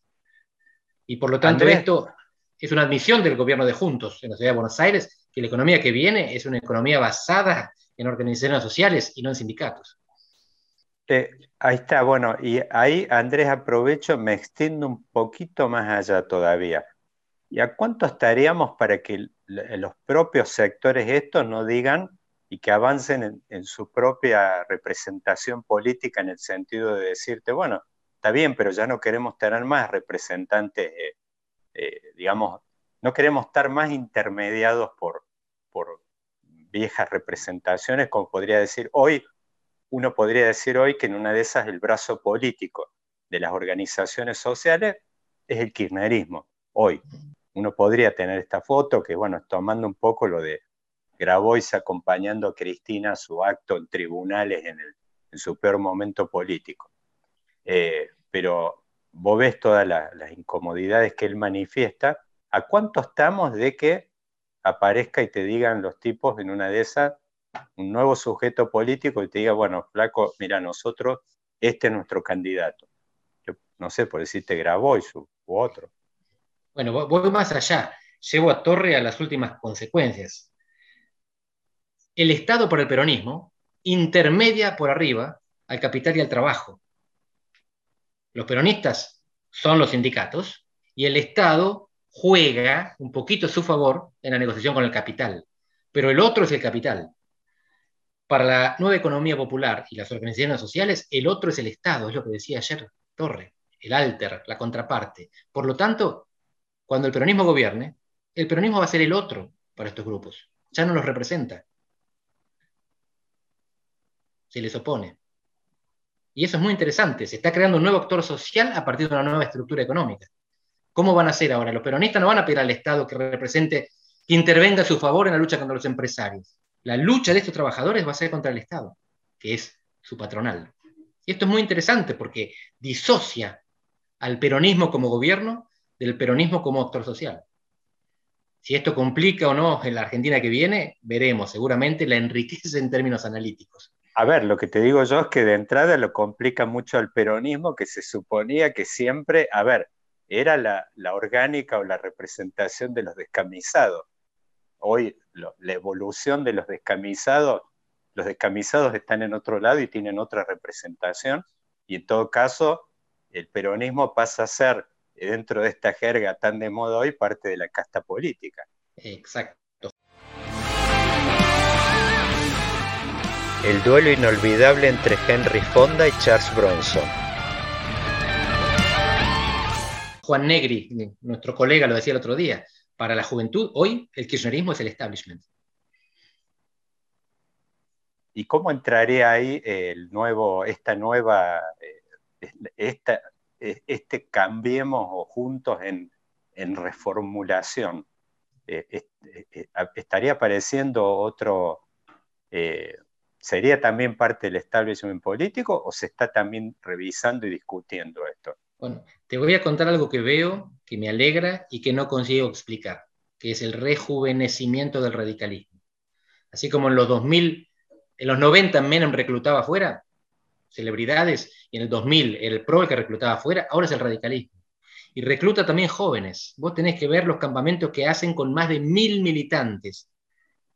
Y por lo tanto, esto es una admisión del gobierno de Juntos en la ciudad de Buenos Aires, que la economía que viene es una economía basada en organizaciones sociales y no en sindicatos. Ahí está, bueno, y ahí Andrés aprovecho, me extiendo un poquito más allá todavía. ¿Y a cuánto estaríamos para que los propios sectores estos no digan y que avancen en, su propia representación política en el sentido de decirte, bueno, está bien, pero ya no queremos tener más representantes, eh, eh, digamos, no queremos estar más intermediados por viejas representaciones, como podría decir, hoy uno podría decir hoy que en una de esas el brazo político de las organizaciones sociales es el kirchnerismo. Hoy uno podría tener esta foto que, bueno, tomando un poco lo de Grabois acompañando a Cristina a su acto en tribunales en, su peor momento político. Eh, pero vos ves todas las incomodidades que él manifiesta. ¿A cuánto estamos de que aparezca y te digan los tipos en una de esas, un nuevo sujeto político y te diga, bueno, flaco, mira, nosotros, este es nuestro candidato. Yo, no sé, por decirte Grabois u, u otro. Bueno, voy más allá. Llevo a Torre a las últimas consecuencias. El Estado por el peronismo intermedia por arriba al capital y al trabajo. Los peronistas son los sindicatos y el Estado juega un poquito a su favor en la negociación con el capital. Pero el otro es el capital. Para la nueva economía popular y las organizaciones sociales, el otro es el Estado, es lo que decía ayer Torre, el alter, la contraparte. Por lo tanto, cuando el peronismo gobierne, el peronismo va a ser el otro para estos grupos. Ya no los representa. Se les opone. Y eso es muy interesante. Se está creando un nuevo actor social a partir de una nueva estructura económica. ¿Cómo van a ser ahora? Los peronistas no van a pedir al Estado que represente, que intervenga a su favor en la lucha contra los empresarios la lucha de estos trabajadores va a ser contra el Estado, que es su patronal. Y esto es muy interesante porque disocia al peronismo como gobierno del peronismo como actor social. Si esto complica o no en la Argentina que viene, veremos, seguramente la enriquece en términos analíticos. A ver, lo que te digo yo es que de entrada lo complica mucho al peronismo, que se suponía que siempre, a ver, era la, orgánica o la representación de los descamisados. Hoy la evolución de los descamisados, los descamisados están en otro lado y tienen otra representación, y en todo caso el peronismo pasa a ser, dentro de esta jerga tan de moda hoy, parte de la casta política. Exacto. El duelo inolvidable entre Henry Fonda y Charles Bronson. Juan Negri, nuestro colega, lo decía el otro día, para la juventud, hoy el kirchnerismo es el establishment. ¿Y cómo entraría ahí el nuevo, esta nueva, eh, esta, eh, este cambiemos o juntos en, reformulación? Eh, ¿Estaría apareciendo otro, sería también parte del establishment político o se está también revisando y discutiendo esto? Bueno, te voy a contar algo que veo, que me alegra y que no consigo explicar, que es el rejuvenecimiento del radicalismo. Así como en los 2000, en los 90 Menem reclutaba afuera celebridades y en el 2000 el PRO el que reclutaba afuera, ahora es el radicalismo. Y recluta también jóvenes. Vos tenés que ver los campamentos que hacen con más de mil militantes,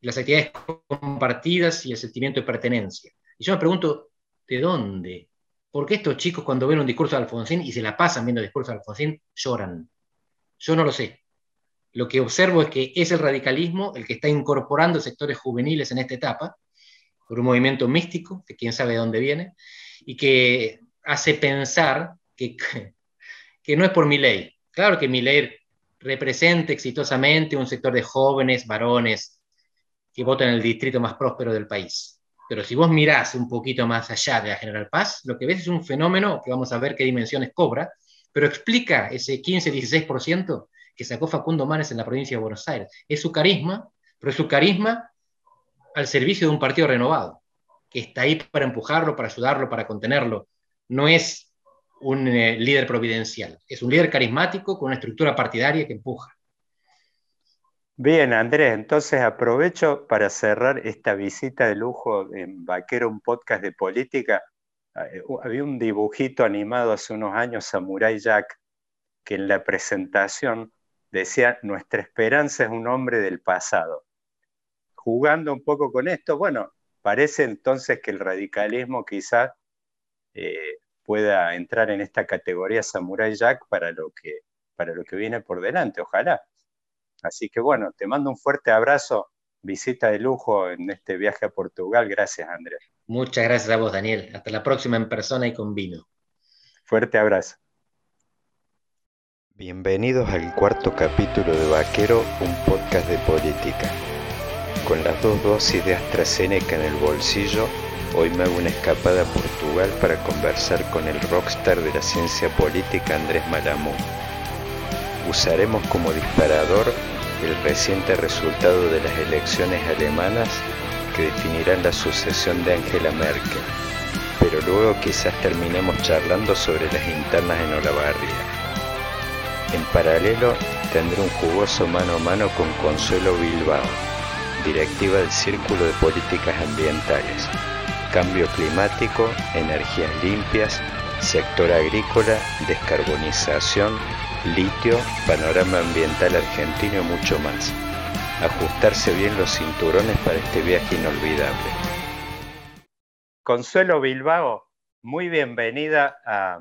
las actividades compartidas y el sentimiento de pertenencia. Y yo me pregunto, ¿de dónde? ¿Por qué estos chicos cuando ven un discurso de Alfonsín y se la pasan viendo discurso de Alfonsín, lloran? Yo no lo sé. Lo que observo es que es el radicalismo el que está incorporando sectores juveniles en esta etapa, por un movimiento místico, que quién sabe de dónde viene, y que hace pensar que, que no es por mi ley. Claro que mi ley representa exitosamente un sector de jóvenes, varones, que votan en el distrito más próspero del país. Pero si vos mirás un poquito más allá de la General Paz, lo que ves es un fenómeno que vamos a ver qué dimensiones cobra, pero explica ese 15-16% que sacó Facundo Manes en la provincia de Buenos Aires. Es su carisma, pero es su carisma al servicio de un partido renovado, que está ahí para empujarlo, para ayudarlo, para contenerlo. No es un eh, líder providencial, es un líder carismático con una estructura partidaria que empuja. Bien, Andrés, entonces aprovecho para cerrar esta visita de lujo en Vaquero, un podcast de política. Ah, eh, había un dibujito animado hace unos años, Samurai Jack, que en la presentación decía, nuestra esperanza es un hombre del pasado. Jugando un poco con esto, bueno, parece entonces que el radicalismo quizás eh, pueda entrar en esta categoría Samurai Jack para lo que, para lo que viene por delante, ojalá. Así que bueno, te mando un fuerte abrazo, visita de lujo en este viaje a Portugal. Gracias, Andrés. Muchas gracias a vos, Daniel. Hasta la próxima en persona y con vino. Fuerte abrazo. Bienvenidos al cuarto capítulo de Vaquero, un podcast de política. Con las dos dosis de AstraZeneca en el bolsillo, hoy me hago una escapada a Portugal para conversar con el rockstar de la ciencia política Andrés Malamú usaremos como disparador el reciente resultado de las elecciones alemanas que definirán la sucesión de Angela Merkel, pero luego quizás terminemos charlando sobre las internas en Olavarría. En paralelo tendré un jugoso mano a mano con Consuelo Bilbao, directiva del Círculo de Políticas Ambientales, Cambio Climático, Energías Limpias, Sector Agrícola, Descarbonización, litio, panorama ambiental argentino y mucho más. Ajustarse bien los cinturones para este viaje inolvidable. Consuelo Bilbao, muy bienvenida a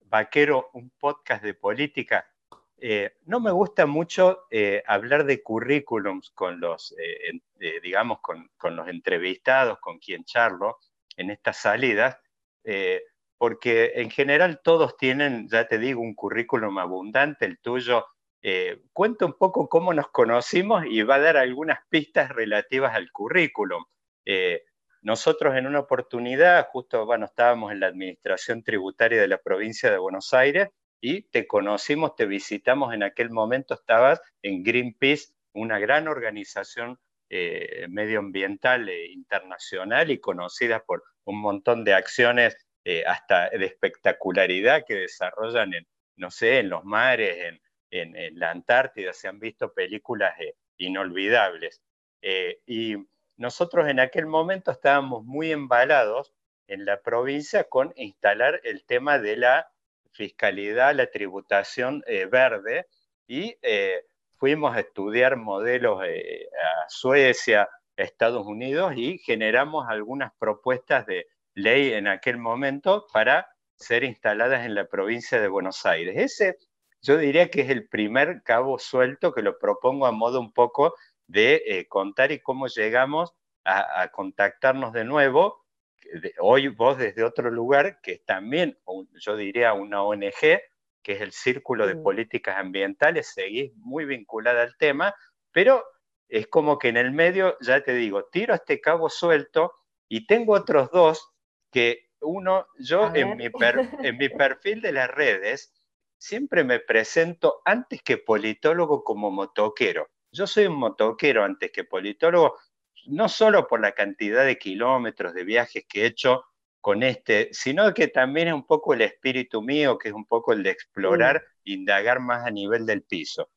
Vaquero, un podcast de política. Eh, no me gusta mucho eh, hablar de currículums con los, eh, digamos, con, con, los entrevistados, con quien charlo en estas salidas, porque en general todos tienen, ya te digo, un currículum abundante, el tuyo. Eh, cuenta un poco cómo nos conocimos y va a dar algunas pistas relativas al currículum. Eh, nosotros en una oportunidad, justo, bueno, estábamos en la administración tributaria de la provincia de Buenos Aires y te conocimos, te visitamos, en aquel momento estabas en Greenpeace, una gran organización eh, medioambiental e internacional y conocida por un montón de acciones eh, hasta de espectacularidad que desarrollan en, no sé, en los mares, en, en, la Antártida, se han visto películas eh, inolvidables. Eh, y nosotros en aquel momento estábamos muy embalados en la provincia con instalar el tema de la fiscalidad, la tributación verde, y fuimos a estudiar modelos a Suecia, a Estados Unidos, y generamos algunas propuestas de ley en aquel momento para ser instaladas en la provincia de Buenos Aires. Ese yo diría que es el primer cabo suelto que lo propongo a modo un poco de eh, contar y cómo llegamos a, contactarnos de nuevo. hoy vos desde otro lugar, que es también, yo diría, una ONG, que es el Círculo de Políticas Ambientales, seguís muy vinculada al tema, pero es como que en el medio, ya te digo, tiro este cabo suelto y tengo otros dos que uno, yo en mi, en mi perfil de las redes, siempre me presento antes que politólogo como motoquero. Yo soy un motoquero antes que politólogo, no solo por la cantidad de kilómetros de viajes que he hecho con este, sino que también es un poco el espíritu mío, que es un poco el de explorar, indagar más a nivel del piso.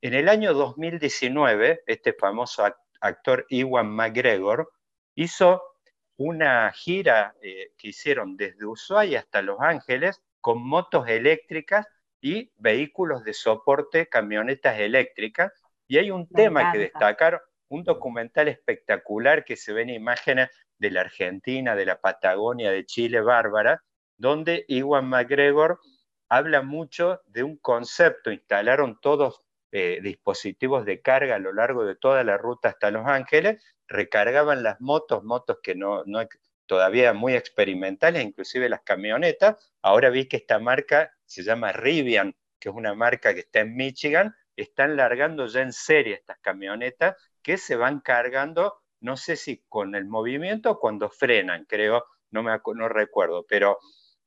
En el año 2019, este famoso actor Iwan McGregor hizo una gira eh, que hicieron desde Ushuaia hasta Los Ángeles con motos eléctricas y vehículos de soporte, camionetas eléctricas. Y hay un tema que destacar, un documental espectacular que se ven imágenes de la Argentina, de la Patagonia, de Chile, bárbara, donde Iwan McGregor habla mucho de un concepto, instalaron todos eh, dispositivos de carga a lo largo de toda la ruta hasta Los Ángeles, recargaban las motos, motos que no, no todavía muy experimentales, inclusive las camionetas. Ahora vi que esta marca se llama Rivian, que es una marca que está en Michigan, están largando ya en serie estas camionetas que se van cargando, no sé si con el movimiento o cuando frenan, creo, no, me, no recuerdo, pero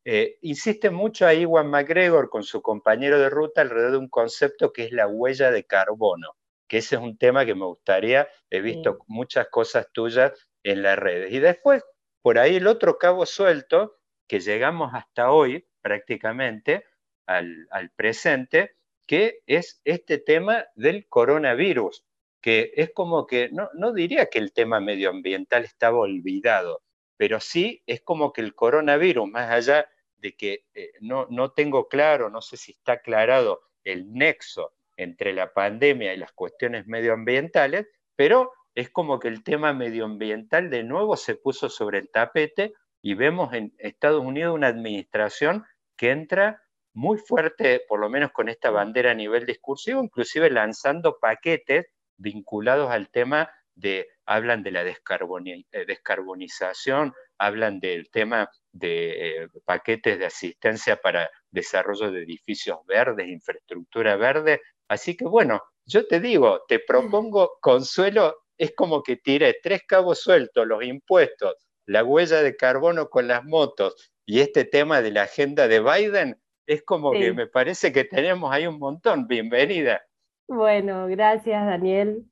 eh, insiste mucho ahí Juan McGregor con su compañero de ruta alrededor de un concepto que es la huella de carbono, que ese es un tema que me gustaría, he visto muchas cosas tuyas en las redes. Y después por ahí el otro cabo suelto, que llegamos hasta hoy prácticamente al, presente, que es este tema del coronavirus, que es como que, no, diría que el tema medioambiental estaba olvidado, pero sí es como que el coronavirus, más allá de que eh, no, no tengo claro, no sé si está aclarado el nexo entre la pandemia y las cuestiones medioambientales, pero es como que el tema medioambiental de nuevo se puso sobre el tapete y vemos en Estados Unidos una administración que entra muy fuerte, por lo menos con esta bandera a nivel discursivo, inclusive lanzando paquetes vinculados al tema de, hablan de la eh, descarbonización, hablan del tema de eh, paquetes de asistencia para desarrollo de edificios verdes, infraestructura verde. Así que bueno, yo te digo, te propongo, Consuelo, es como que tiré tres cabos sueltos, los impuestos, la huella de carbono con las motos y este tema de la agenda de Biden, es como que me parece que tenemos ahí un montón. Bienvenida. Bueno, gracias Daniel.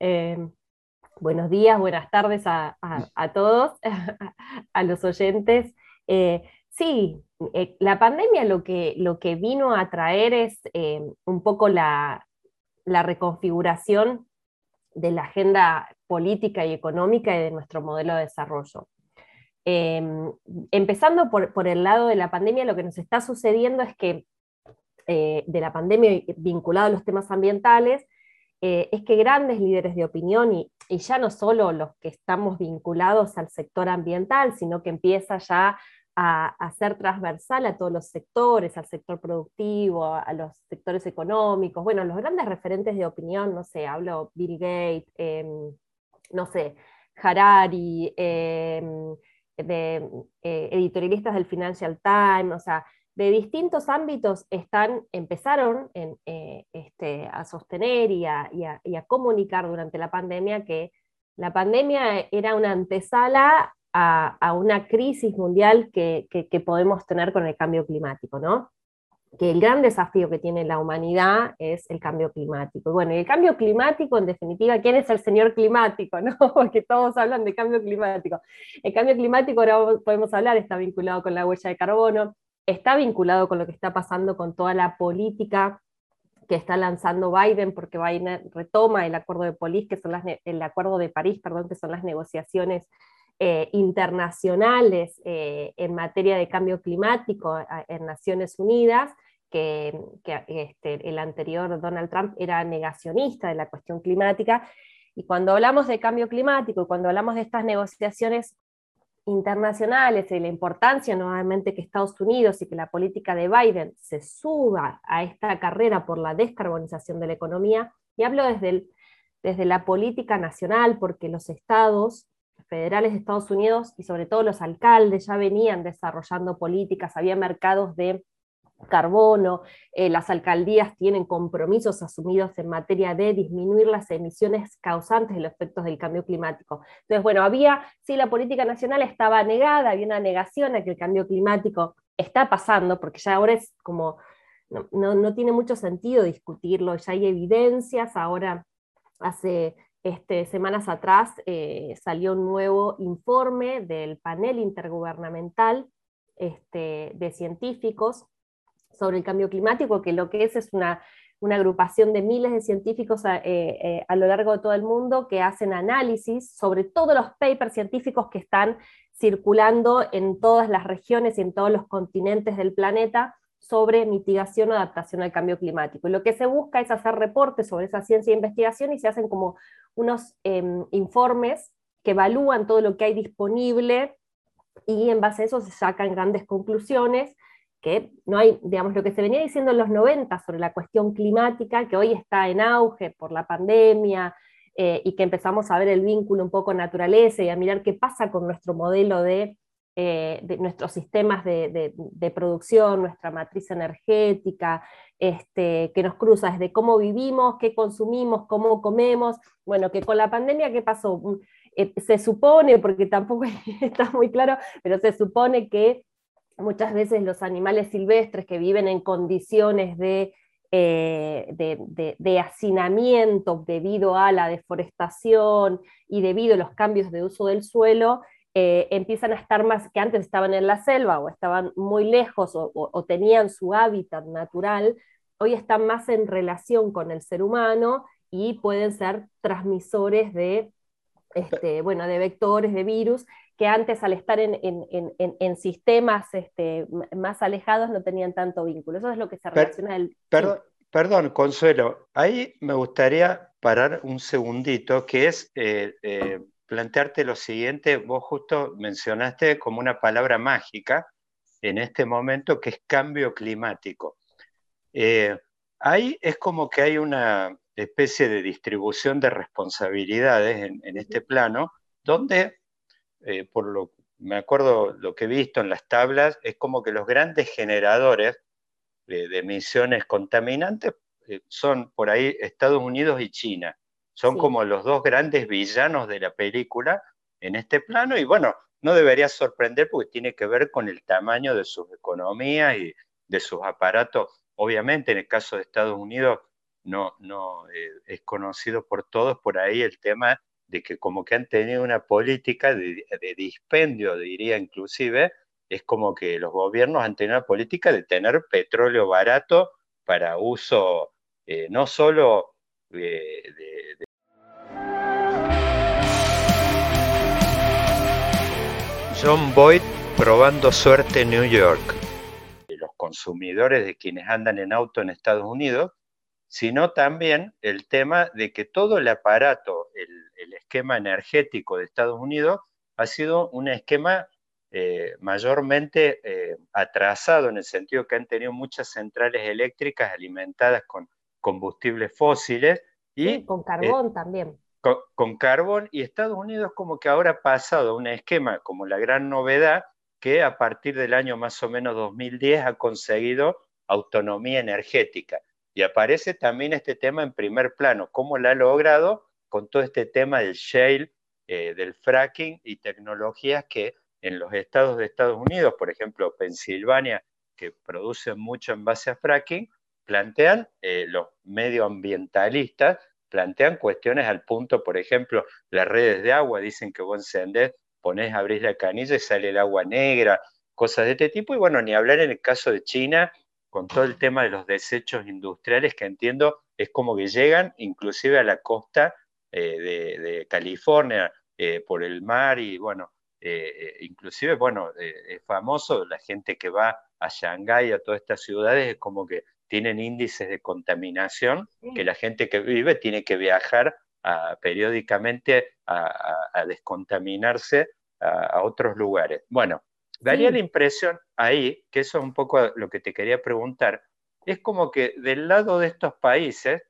Eh, buenos días, buenas tardes a, todos, a los oyentes. Eh, sí, eh, la pandemia lo que, lo que vino a traer es un poco la, la reconfiguración de la agenda política y económica y de nuestro modelo de desarrollo. Em, empezando por, el lado de la pandemia, lo que nos está sucediendo es que eh, de la pandemia vinculado a los temas ambientales, eh, es que grandes líderes de opinión, y, ya no solo los que estamos vinculados al sector ambiental, sino que empieza ya a, ser transversal a todos los sectores, al sector productivo, a, los sectores económicos. Bueno, los grandes referentes de opinión, no sé, hablo Bill Gates, em, no sé, Harari, em, de eh, editorialistas del Financial Times, o sea, de distintos ámbitos están, empezaron eh, este, a sostener y a, comunicar durante la pandemia que la pandemia era una antesala a, una crisis mundial que, podemos tener con el cambio climático, ¿no? Que el gran desafío que tiene la humanidad es el cambio climático. Bueno, y el cambio climático, en definitiva, ¿quién es el señor climático? ¿no? Porque todos hablan de cambio climático. El cambio climático, ahora podemos hablar, está vinculado con la huella de carbono, está vinculado con lo que está pasando con toda la política que está lanzando Biden, porque Biden retoma el acuerdo de París, que son las, el acuerdo de París, perdón, que son las negociaciones eh, internacionales eh, en materia de cambio climático en Naciones Unidas, que, este, el anterior Donald Trump era negacionista de la cuestión climática. Y cuando hablamos de cambio climático y cuando hablamos de estas negociaciones internacionales y la importancia nuevamente que Estados Unidos y que la política de Biden se suba a esta carrera por la descarbonización de la economía, y hablo desde, desde la política nacional, porque los estados federales de Estados Unidos y sobre todo los alcaldes ya venían desarrollando políticas, había mercados de carbono, eh, las alcaldías tienen compromisos asumidos en materia de disminuir las emisiones causantes de los efectos del cambio climático. Entonces, bueno, había, sí, la política nacional estaba negada, había una negación a que el cambio climático está pasando, porque ya ahora es como, no, tiene mucho sentido discutirlo, ya hay evidencias, ahora hace este, semanas atrás eh, salió un nuevo informe del panel intergubernamental este, de científicos sobre el cambio climático, que lo que es es una, agrupación de miles de científicos eh, eh, a, lo largo de todo el mundo que hacen análisis sobre todos los papers científicos que están circulando en todas las regiones y en todos los continentes del planeta sobre mitigación o adaptación al cambio climático. Y lo que se busca es hacer reportes sobre esa ciencia e investigación y se hacen como unos em, informes que evalúan todo lo que hay disponible y en base a eso se sacan grandes conclusiones que no hay, digamos, lo que se venía diciendo en los 90 sobre la cuestión climática, que hoy está en auge por la pandemia, eh, y que empezamos a ver el vínculo un poco naturaleza y a mirar qué pasa con nuestro modelo de, eh, nuestros sistemas de, producción, nuestra matriz energética, este, que nos cruza desde cómo vivimos, qué consumimos, cómo comemos. Bueno, que con la pandemia, ¿qué pasó? Mm, eh, se supone, porque tampoco está muy claro, pero se supone que muchas veces los animales silvestres que viven en condiciones de, eh, de, hacinamiento debido a la deforestación y debido a los cambios de uso del suelo, eh, empiezan a estar más, que antes estaban en la selva o estaban muy lejos o, tenían su hábitat natural, hoy están más en relación con el ser humano y pueden ser transmisores de, este, bueno, de vectores, de virus, que antes al estar en, sistemas este, más alejados no tenían tanto vínculo. Eso es lo que se relaciona el... Perdón, perdón, Consuelo, ahí me gustaría parar un segundito, que es eh, eh, plantearte lo siguiente, vos justo mencionaste como una palabra mágica en este momento, que es cambio climático. Eh, ahí es como que hay una especie de distribución de responsabilidades en, en este plano, donde eh, por lo me acuerdo lo que he visto en las tablas, es como que los grandes generadores de, emisiones contaminantes eh, son por ahí Estados Unidos y China. Son como los dos grandes villanos de la película en este plano y bueno, no debería sorprender porque tiene que ver con el tamaño de sus economías y de sus aparatos. Obviamente en el caso de Estados Unidos no, no eh, es conocido por todos por ahí el tema de que como que han tenido una política de, dispendio, diría inclusive, es como que los gobiernos han tenido una política de tener petróleo barato para uso eh, no solo de, John Boyd probando suerte en New York. Los consumidores de quienes andan en auto en Estados Unidos, sino también el tema de que todo el aparato, el, esquema energético de Estados Unidos ha sido un esquema eh, mayormente eh, atrasado en el sentido que han tenido muchas centrales eléctricas alimentadas con combustibles fósiles y con carbón eh, también. Con, con, carbón y Estados Unidos como que ahora ha pasado a un esquema como la gran novedad que a partir del año más o menos 2010 ha conseguido autonomía energética. Y aparece también este tema en primer plano, cómo la ha logrado con todo este tema del shale, eh, del fracking y tecnologías que en los estados de Estados Unidos, por ejemplo, Pensilvania, que producen mucho en base a fracking, plantean, eh, los medioambientalistas, plantean cuestiones al punto, por ejemplo, las redes de agua, dicen que vos encendés, ponés, abrís la canilla y sale el agua negra, cosas de este tipo, y bueno, ni hablar en el caso de China, con todo el tema de los desechos industriales que entiendo es como que llegan inclusive a la costa eh, de, California eh, por el mar y bueno, eh, inclusive, bueno, es famoso la gente que va a Shanghái, a todas estas ciudades, es como que tienen índices de contaminación que la gente que vive tiene que viajar periódicamente a, descontaminarse a, otros lugares. Bueno, daría la impresión ahí, que eso es un poco lo que te quería preguntar, es como que del lado de estos países,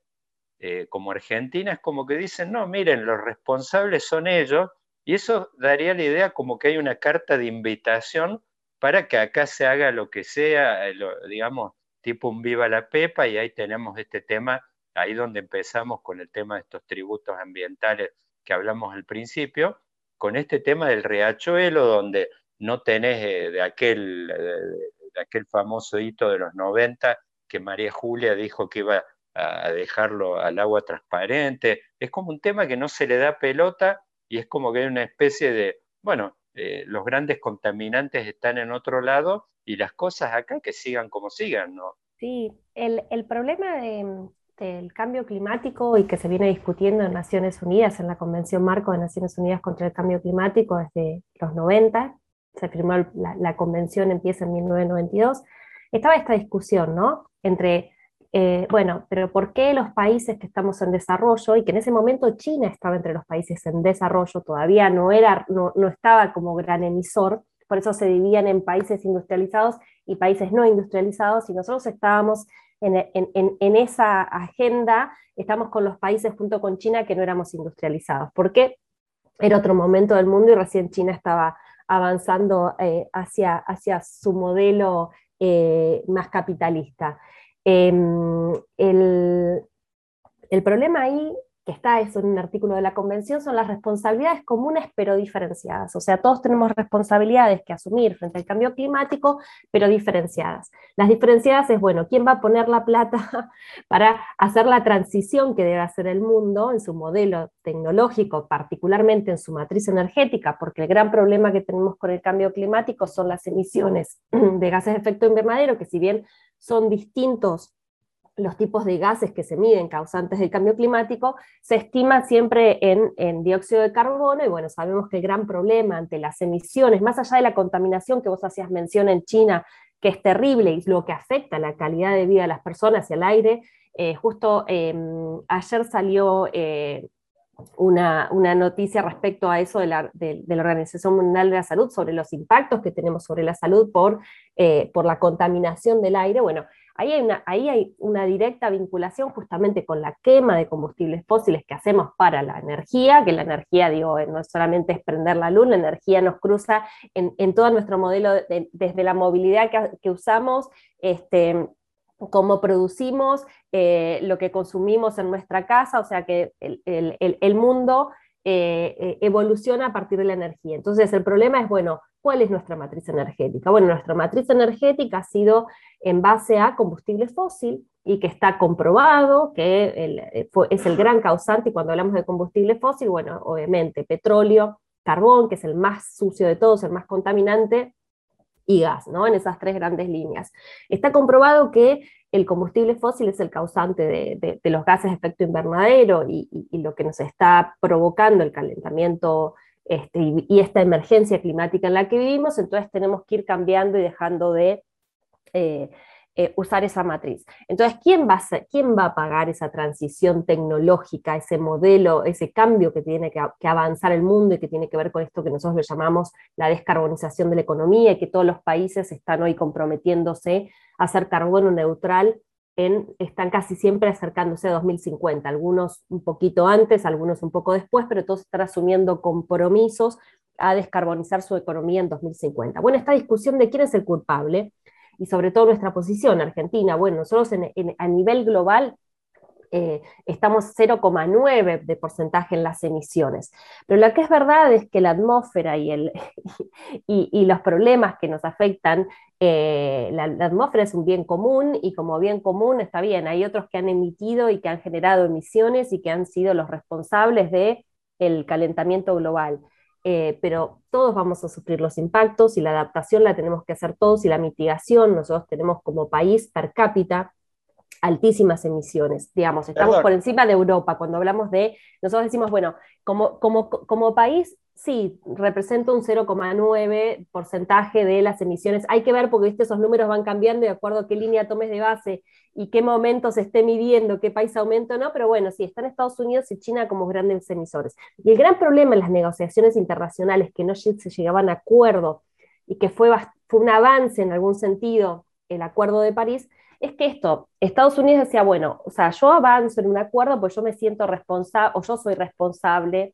eh, como Argentina, es como que dicen, no, miren, los responsables son ellos, y eso daría la idea como que hay una carta de invitación para que acá se haga lo que sea, eh, digamos, tipo un viva la pepa, y ahí tenemos este tema ahí donde empezamos con el tema de estos tributos ambientales que hablamos al principio, con este tema del riachuelo, donde no tenés eh, de, aquel, de, aquel famoso hito de los 90 que María Julia dijo que iba a dejarlo al agua transparente. Es como un tema que no se le da pelota y es como que hay una especie de, bueno, eh, los grandes contaminantes están en otro lado y las cosas acá que sigan como sigan, ¿no? Sí, el, problema de, del cambio climático y que se viene discutiendo en Naciones Unidas, en la Convención Marco de Naciones Unidas contra el Cambio Climático desde los 90, se firmó la, convención, empieza en 1992, estaba esta discusión, ¿no? Entre, eh, bueno, pero ¿por qué los países que estamos en desarrollo, y que en ese momento China estaba entre los países en desarrollo, todavía no, era, no, no estaba como gran emisor, por eso se dividían en países industrializados y países no industrializados, y nosotros estábamos en, esa agenda estamos con los países junto con China que no éramos industrializados, porque era otro momento del mundo y recién China estaba avanzando eh, hacia, hacia, su modelo eh, más capitalista. Em, el, el, problema ahí que está eso en un artículo de la Convención, son las responsabilidades comunes pero diferenciadas. O sea, todos tenemos responsabilidades que asumir frente al cambio climático, pero diferenciadas. Las diferenciadas es, bueno, ¿quién va a poner la plata para hacer la transición que debe hacer el mundo en su modelo tecnológico, particularmente en su matriz energética? Porque el gran problema que tenemos con el cambio climático son las emisiones de gases de efecto invernadero, que si bien son distintos los tipos de gases que se miden causantes del cambio climático, se estima siempre en, dióxido de carbono y bueno, sabemos que el gran problema ante las emisiones, más allá de la contaminación que vos hacías mención en China, que es terrible y lo que afecta la calidad de vida de las personas y el aire, eh, justo em, ayer salió eh, una, noticia respecto a eso de la, Organización Mundial de la Salud sobre los impactos que tenemos sobre la salud por, eh, por la contaminación del aire. Bueno, Ahí hay, una, directa vinculación justamente con la quema de combustibles fósiles que hacemos para la energía, que la energía, digo, no solamente es prender la luz, la energía nos cruza en, todo nuestro modelo, desde la movilidad que, usamos, este, cómo producimos, eh, lo que consumimos en nuestra casa, o sea que el, mundo eh, eh, evoluciona a partir de la energía. Entonces el problema es, bueno, ¿cuál es nuestra matriz energética? Bueno, nuestra matriz energética ha sido en base a combustible fósil y que está comprobado que eh, es el gran causante, y cuando hablamos de combustible fósil, bueno, obviamente petróleo, carbón, que es el más sucio de todos, el más contaminante, y gas, ¿no? En esas tres grandes líneas. Está comprobado que el combustible fósil es el causante de, los gases de efecto invernadero y, lo que nos está provocando el calentamiento este, y, esta emergencia climática en la que vivimos, entonces tenemos que ir cambiando y dejando de eh, eh, usar esa matriz. Entonces, ¿quién va, a ¿quién va a pagar esa transición tecnológica, ese modelo, ese cambio que tiene que, avanzar el mundo y que tiene que ver con esto que nosotros le llamamos la descarbonización de la economía y que todos los países están hoy comprometiéndose a ser carbono neutral en, están casi siempre acercándose a 2050, algunos un poquito antes, algunos un poco después, pero todos están asumiendo compromisos a descarbonizar su economía en 2050. Bueno, esta discusión de quién es el culpable y sobre todo nuestra posición, Argentina, bueno, nosotros a nivel global eh, estamos 0,9 de porcentaje en las emisiones. Pero lo que es verdad es que la atmósfera y, el, y, los problemas que nos afectan, eh, la, atmósfera es un bien común y como bien común está bien, hay otros que han emitido y que han generado emisiones y que han sido los responsables del el calentamiento global. Eh, pero todos vamos a sufrir los impactos y la adaptación la tenemos que hacer todos y la mitigación, nosotros tenemos como país per cápita altísimas emisiones, digamos, estamos por encima de Europa, cuando hablamos de, nosotros decimos, bueno, como, como, como país sí, representa un 0,9 porcentaje de las emisiones. Hay que ver porque ¿viste? esos números van cambiando de acuerdo a qué línea tomes de base y qué momento se esté midiendo, qué país aumenta o no, pero bueno, sí, están Estados Unidos y China como grandes emisores. Y el gran problema en las negociaciones internacionales que no se llegaban a acuerdo y que fue, fue un avance en algún sentido el Acuerdo de París, es que esto, Estados Unidos decía, bueno, o sea, yo avanzo en un acuerdo, pues yo me siento responsable, o yo soy responsable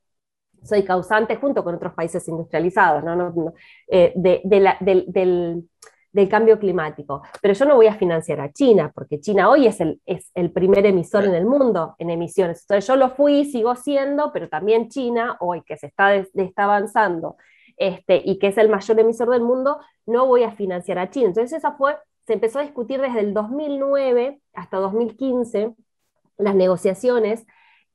soy causante junto con otros países industrializados eh, del, cambio climático. Pero yo no voy a financiar a China, porque China hoy es el, es el primer emisor en el mundo en emisiones. Entonces yo lo fui, sigo siendo, pero también China, hoy que se está, está avanzando este, y que es el mayor emisor del mundo, no voy a financiar a China. Entonces esa fue, se empezó a discutir desde el 2009 hasta 2015 las negociaciones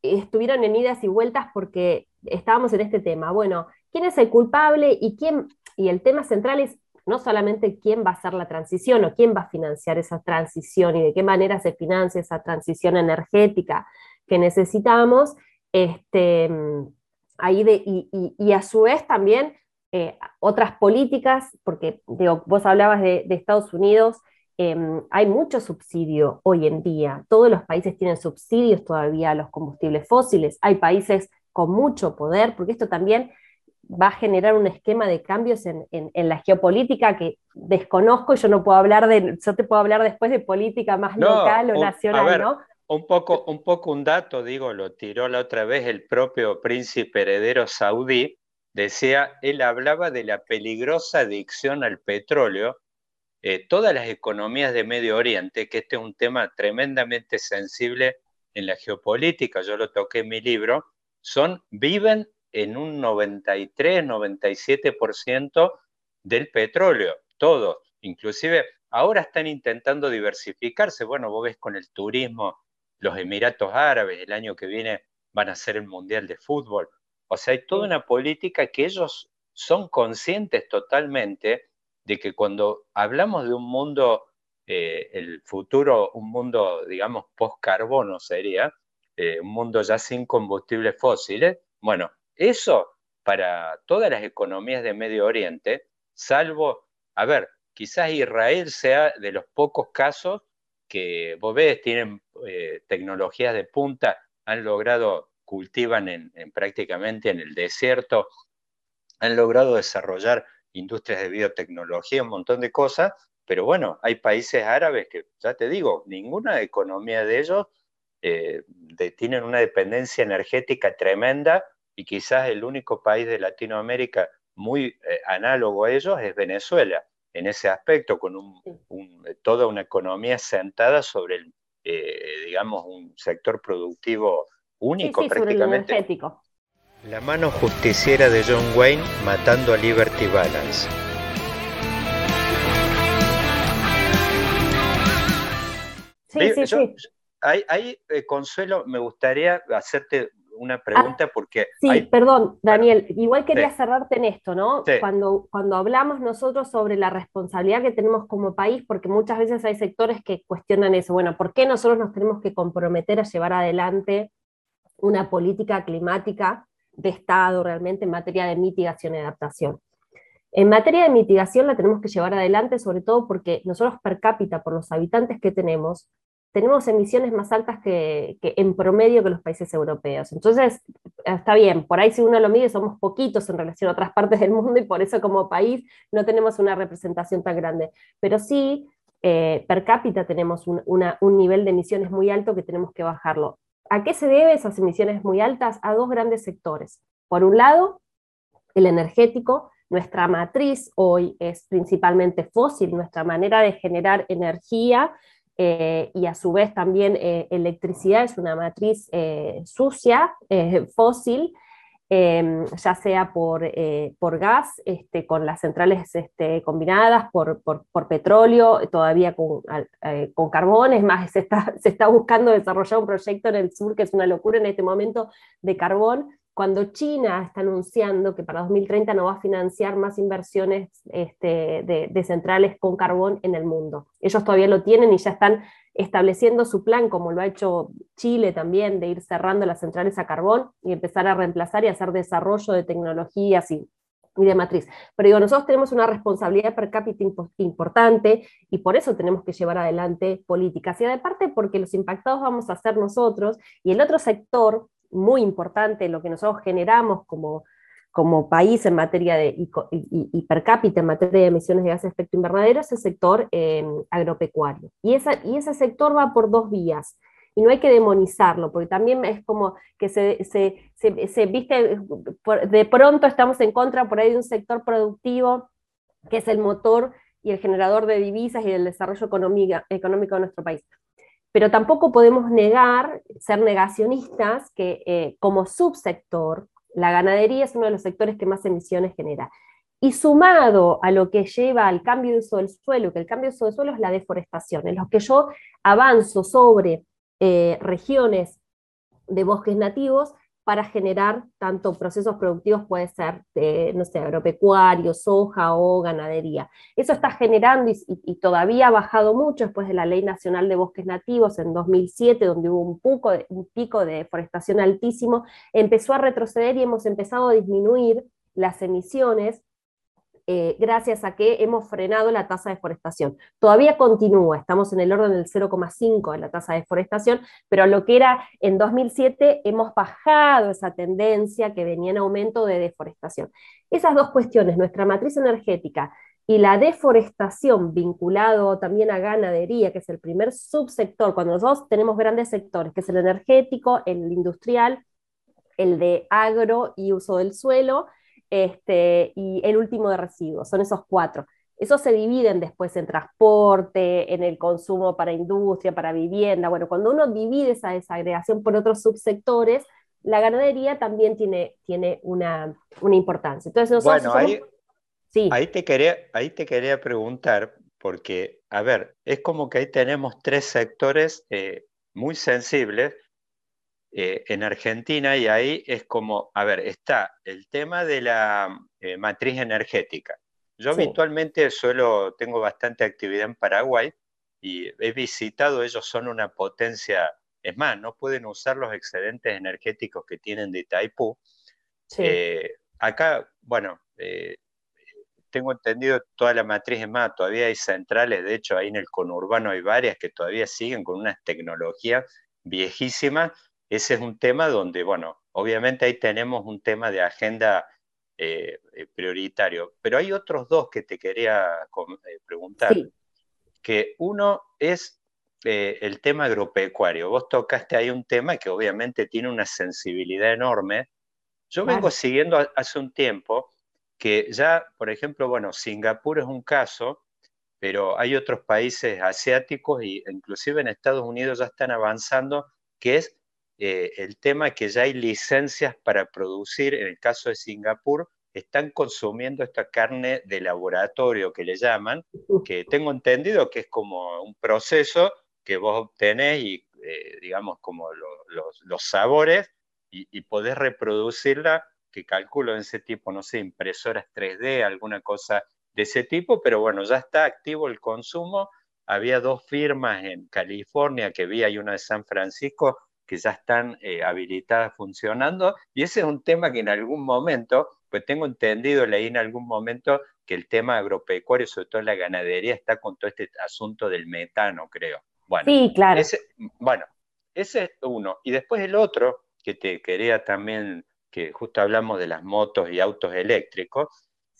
estuvieron en idas y vueltas porque estábamos en este tema. Bueno, ¿quién es el culpable y quién? Y el tema central es no solamente quién va a hacer la transición o quién va a financiar esa transición y de qué manera se financia esa transición energética que necesitamos, este, ahí de, y, a su vez también eh, otras políticas, porque vos hablabas de, Estados Unidos, em, hay mucho subsidio hoy en día, todos los países tienen subsidios todavía a los combustibles fósiles, hay países con mucho poder, porque esto también va a generar un esquema de cambios en, la geopolítica que desconozco, yo no puedo hablar de, yo te puedo hablar después de política más local o nacional, ¿no? Un poco, un poco un dato, digo, lo tiró la otra vez el propio príncipe heredero saudí, decía, él hablaba de la peligrosa adicción al petróleo, eh, todas las economías de Medio Oriente, que este es un tema tremendamente sensible en la geopolítica, yo lo toqué en mi libro, son, viven en un 93, 97% del petróleo, todos. Inclusive ahora están intentando diversificarse. Bueno, vos ves con el turismo, los Emiratos Árabes, el año que viene van a ser el Mundial de Fútbol. O sea, hay toda una política que ellos son conscientes totalmente de que cuando hablamos de un mundo, eh, el futuro, un mundo, digamos, post-carbono sería, eh, un mundo ya sin combustibles fósiles, bueno, eso para todas las economías de Medio Oriente, salvo, a ver, quizás Israel sea de los pocos casos que vos ves, tienen eh, tecnologías de punta, han logrado, cultivan en, prácticamente en el desierto, han logrado desarrollar industrias de biotecnología, un montón de cosas, pero bueno, hay países árabes que, ya te digo, ninguna economía de ellos eh, tienen una dependencia energética tremenda y quizás el único país de Latinoamérica muy eh, análogo a ellos es Venezuela, en ese aspecto, con toda una economía sentada sobre, el, eh, digamos, un sector productivo único prácticamente. energético. La mano justiciera de John Wayne matando a Liberty Balance. Sí, sí, sí ahí, eh, Consuelo, me gustaría hacerte una pregunta ah, porque... Sí, perdón, Daniel, igual quería cerrarte en esto, ¿no? Cuando, cuando hablamos nosotros sobre la responsabilidad que tenemos como país, porque muchas veces hay sectores que cuestionan eso, bueno, ¿por qué nosotros nos tenemos que comprometer a llevar adelante una política climática de Estado realmente en materia de mitigación y adaptación? En materia de mitigación la tenemos que llevar adelante sobre todo porque nosotros per cápita, por los habitantes que tenemos, tenemos emisiones más altas que, en promedio que los países europeos. Entonces, está bien, por ahí si uno lo mide somos poquitos en relación a otras partes del mundo y por eso como país no tenemos una representación tan grande. Pero sí, eh, per cápita tenemos un, un nivel de emisiones muy alto que tenemos que bajarlo. ¿A qué se debe esas emisiones muy altas? A dos grandes sectores. Por un lado, el energético, nuestra matriz hoy es principalmente fósil, nuestra manera de generar energía eh, y a su vez también eh, electricidad es una matriz eh, sucia, fósil, em, ya sea por, por gas, este, con las centrales este, combinadas, por, por, por, petróleo, todavía con, con carbón, es más, se está, se está buscando desarrollar un proyecto en el sur que es una locura en este momento de carbón, cuando China está anunciando que para 2030 no va a financiar más inversiones este, de, centrales con carbón en el mundo. Ellos todavía lo tienen y ya están estableciendo su plan, como lo ha hecho Chile también, de ir cerrando las centrales a carbón y empezar a reemplazar y hacer desarrollo de tecnologías y, de matriz. Pero digo, nosotros tenemos una responsabilidad per cápita importante y por eso tenemos que llevar adelante políticas. Y aparte porque los impactados vamos a ser nosotros y el otro sector muy importante, lo que nosotros generamos como, como país en materia de, y, per cápita en materia de emisiones de gases de efecto invernadero, es el sector em, agropecuario. Y, esa, y ese sector va por dos vías. Y no hay que demonizarlo, porque también es como que se, se, se, viste, de pronto estamos en contra por ahí de un sector productivo que es el motor y el generador de divisas y del desarrollo económico de nuestro país pero tampoco podemos negar, ser negacionistas, que eh, como subsector, la ganadería es uno de los sectores que más emisiones genera. Y sumado a lo que lleva al cambio de uso del suelo, que el cambio de uso del suelo es la deforestación, en los que yo avanzo sobre eh, regiones de bosques nativos, para generar tanto procesos productivos, puede ser, no sé, agropecuario, soja o ganadería. Eso está generando y, todavía ha bajado mucho después de la Ley Nacional de Bosques Nativos en 2007, donde hubo un, un pico de deforestación altísimo, empezó a retroceder y hemos empezado a disminuir las emisiones eh, gracias a que hemos frenado la tasa de deforestación. Todavía continúa, estamos en el orden del 0,5 de la tasa de deforestación, pero lo que era en 2007 hemos bajado esa tendencia que venía en aumento de deforestación. Esas dos cuestiones, nuestra matriz energética y la deforestación vinculado también a ganadería, que es el primer subsector, cuando nosotros tenemos grandes sectores, que es el energético, el industrial, el de agro y uso del suelo, este, y el último de residuos, son esos cuatro. Esos se dividen después en transporte, en el consumo para industria, para vivienda. Bueno, cuando uno divide esa desagregación por otros subsectores, la ganadería también tiene, tiene una, importancia. Entonces, bueno, ahí, sí. ahí, te quería, ahí te quería preguntar, porque, a ver, es como que ahí tenemos tres sectores eh, muy sensibles eh, en Argentina y ahí es como, a ver, está el tema de la eh, matriz energética. Yo habitualmente suelo, tengo bastante actividad en Paraguay y he visitado, ellos son una potencia, es más, no pueden usar los excedentes energéticos que tienen de Itaipú. Eh, acá, bueno, tengo entendido toda la matriz es más, todavía hay centrales, de hecho ahí en el conurbano hay varias que todavía siguen con unas tecnologías viejísimas ese es un tema donde, bueno, obviamente ahí tenemos un tema de agenda eh, eh, prioritario, pero hay otros dos que te quería eh, preguntar, que uno es el tema agropecuario. Vos tocaste ahí un tema que obviamente tiene una sensibilidad enorme. Yo vengo siguiendo hace un tiempo que ya, por ejemplo, bueno, Singapur es un caso, pero hay otros países asiáticos e inclusive en Estados Unidos ya están avanzando, que es eh, el tema que ya hay licencias para producir, en el caso de Singapur, están consumiendo esta carne de laboratorio que le llaman, que tengo entendido que es como un proceso que vos obtenés y, eh, digamos, como los, sabores y, y, podés reproducirla, que calculo en ese tipo, no sé, impresoras 3D, alguna cosa de ese tipo, pero bueno, ya está activo el consumo. Había dos firmas en California que vi, hay una de San Francisco, que ya están eh, habilitadas funcionando, y ese es un tema que en algún momento, pues tengo entendido, leí en algún momento que el tema agropecuario, sobre todo la ganadería, está con todo este asunto del metano, creo. Bueno, sí, claro. Ese, bueno, ese es uno. Y después el otro, que te quería también, que justo hablamos de las motos y autos eléctricos,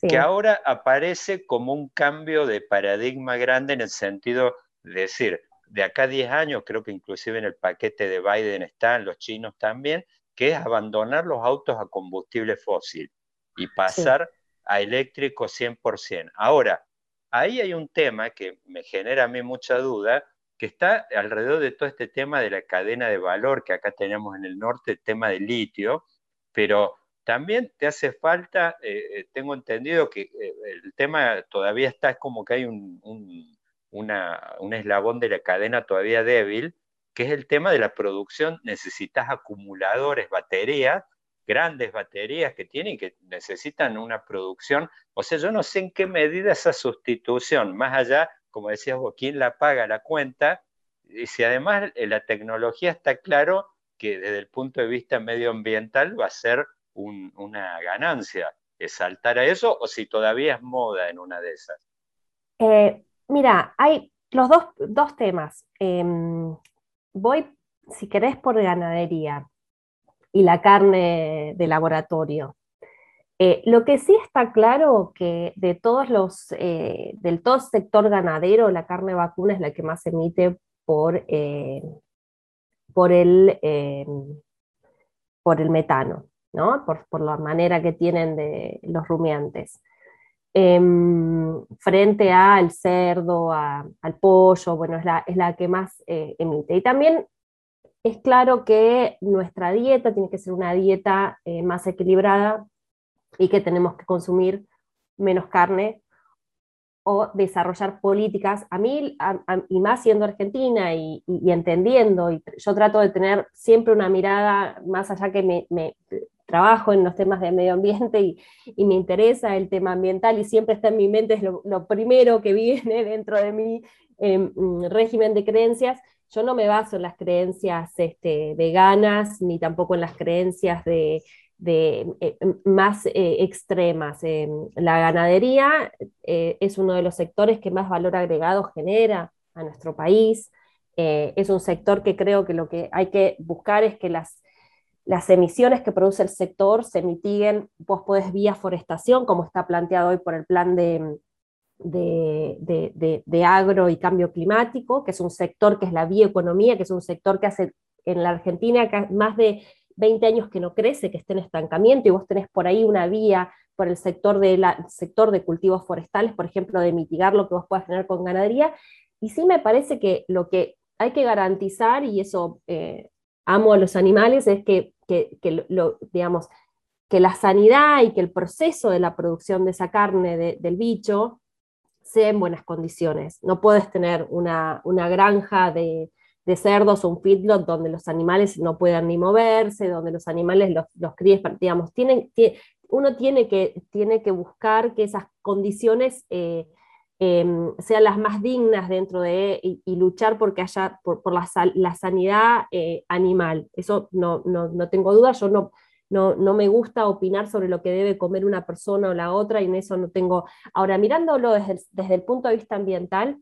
que ahora aparece como un cambio de paradigma grande en el sentido de decir, de acá a 10 años, creo que inclusive en el paquete de Biden están los chinos también, que es abandonar los autos a combustible fósil y pasar a eléctrico 100%. Ahora, ahí hay un tema que me genera a mí mucha duda, que está alrededor de todo este tema de la cadena de valor que acá tenemos en el norte, el tema del litio, pero también te hace falta, eh, eh, tengo entendido que eh, el tema todavía está como que hay un un eslabón de la cadena todavía débil, que es el tema de la producción. Necesitas acumuladores, baterías, grandes baterías que tienen que necesitan una producción. O sea, yo no sé en qué medida esa sustitución, más allá, como decías vos, quién la paga la cuenta, y si además eh, la tecnología está claro que desde el punto de vista medioambiental va a ser una ganancia. ¿Es saltar a eso o si todavía es moda en una de esas? Eh, mira, hay los dos, temas. Em, voy, si querés, por ganadería y la carne de laboratorio. Eh, lo que sí está claro que de todos los, eh, del todo sector ganadero, la carne vacuna es la que más emite por, por, el, por el metano, ¿no? por, por la manera que tienen de los rumiantes. Em, frente al cerdo, al pollo, bueno, es la, es la que más eh, emite. Y también es claro que nuestra dieta tiene que ser una dieta eh, más equilibrada y que tenemos que consumir menos carne o desarrollar políticas. A mí, y más siendo argentina y, entendiendo, y yo trato de tener siempre una mirada más allá que me, trabajo en los temas de medio ambiente y, me interesa el tema ambiental y siempre está en mi mente, es lo, primero que viene dentro de mi em, régimen de creencias. Yo no me baso en las creencias este, veganas ni tampoco en las creencias de, eh, más eh, extremas. Em, la ganadería eh, es uno de los sectores que más valor agregado genera a nuestro país. es un sector que creo que lo que hay que buscar es que las las emisiones que produce el sector se mitiguen, vos podés vía forestación, como está planteado hoy por el plan de, de, agro y cambio climático, que es un sector que es la bioeconomía, que es un sector que hace en la Argentina más de 20 años que no crece, que está en estancamiento, y vos tenés por ahí una vía por el sector de, la, sector de cultivos forestales, por ejemplo, de mitigar lo que vos puedas tener con ganadería. Y sí me parece que lo que hay que garantizar, y eso eh, amo a los animales, es que que, lo, digamos, que la sanidad y que el proceso de la producción de esa carne del bicho sea en buenas condiciones. No puedes tener una, granja de, cerdos o un feedlot donde los animales no puedan ni moverse, donde los animales los, los críes, digamos, tienen, uno tiene que, tiene que buscar que esas condiciones eh, em, sean las más dignas dentro de, y, y luchar porque haya, por, la, la, sanidad eh, animal. Eso no, no, no, tengo duda, yo no, no, no, me gusta opinar sobre lo que debe comer una persona o la otra, y en eso no tengo... Ahora, mirándolo desde, el punto de vista ambiental,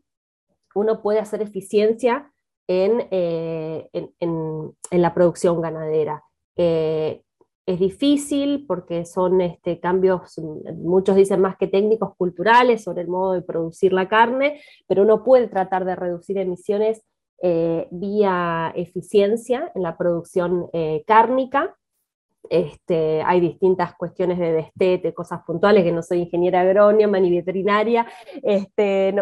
uno puede hacer eficiencia en, eh, en, en, en la producción ganadera. Eh, es difícil porque son este, cambios, muchos dicen más que técnicos, culturales sobre el modo de producir la carne, pero uno puede tratar de reducir emisiones eh, vía eficiencia en la producción eh, cárnica. Este, hay distintas cuestiones de destete, cosas puntuales, que no soy ingeniera agrónoma ni veterinaria, este,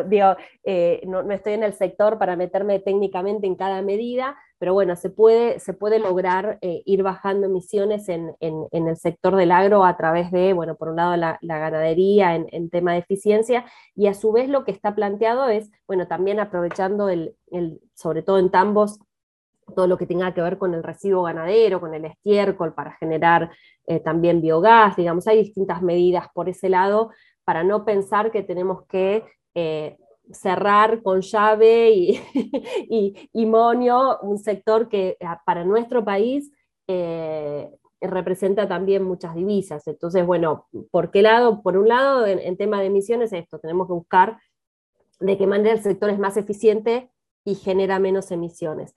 eh, no, estoy en el sector para meterme técnicamente en cada medida, pero bueno, se puede, se puede lograr eh, ir bajando emisiones en, el sector del agro a través de, bueno, por un lado la, ganadería en, tema de eficiencia, y a su vez lo que está planteado es, bueno, también aprovechando el, el sobre todo en tambos, todo lo que tenga que ver con el residuo ganadero, con el estiércol, para generar eh, también biogás, digamos, hay distintas medidas por ese lado para no pensar que tenemos que eh, cerrar con llave y, monio un sector que ah, para nuestro país eh, representa también muchas divisas. Entonces, bueno, ¿por qué lado? Por un lado, en tema de emisiones, esto, tenemos que buscar de qué manera el sector es más eficiente y genera menos emisiones.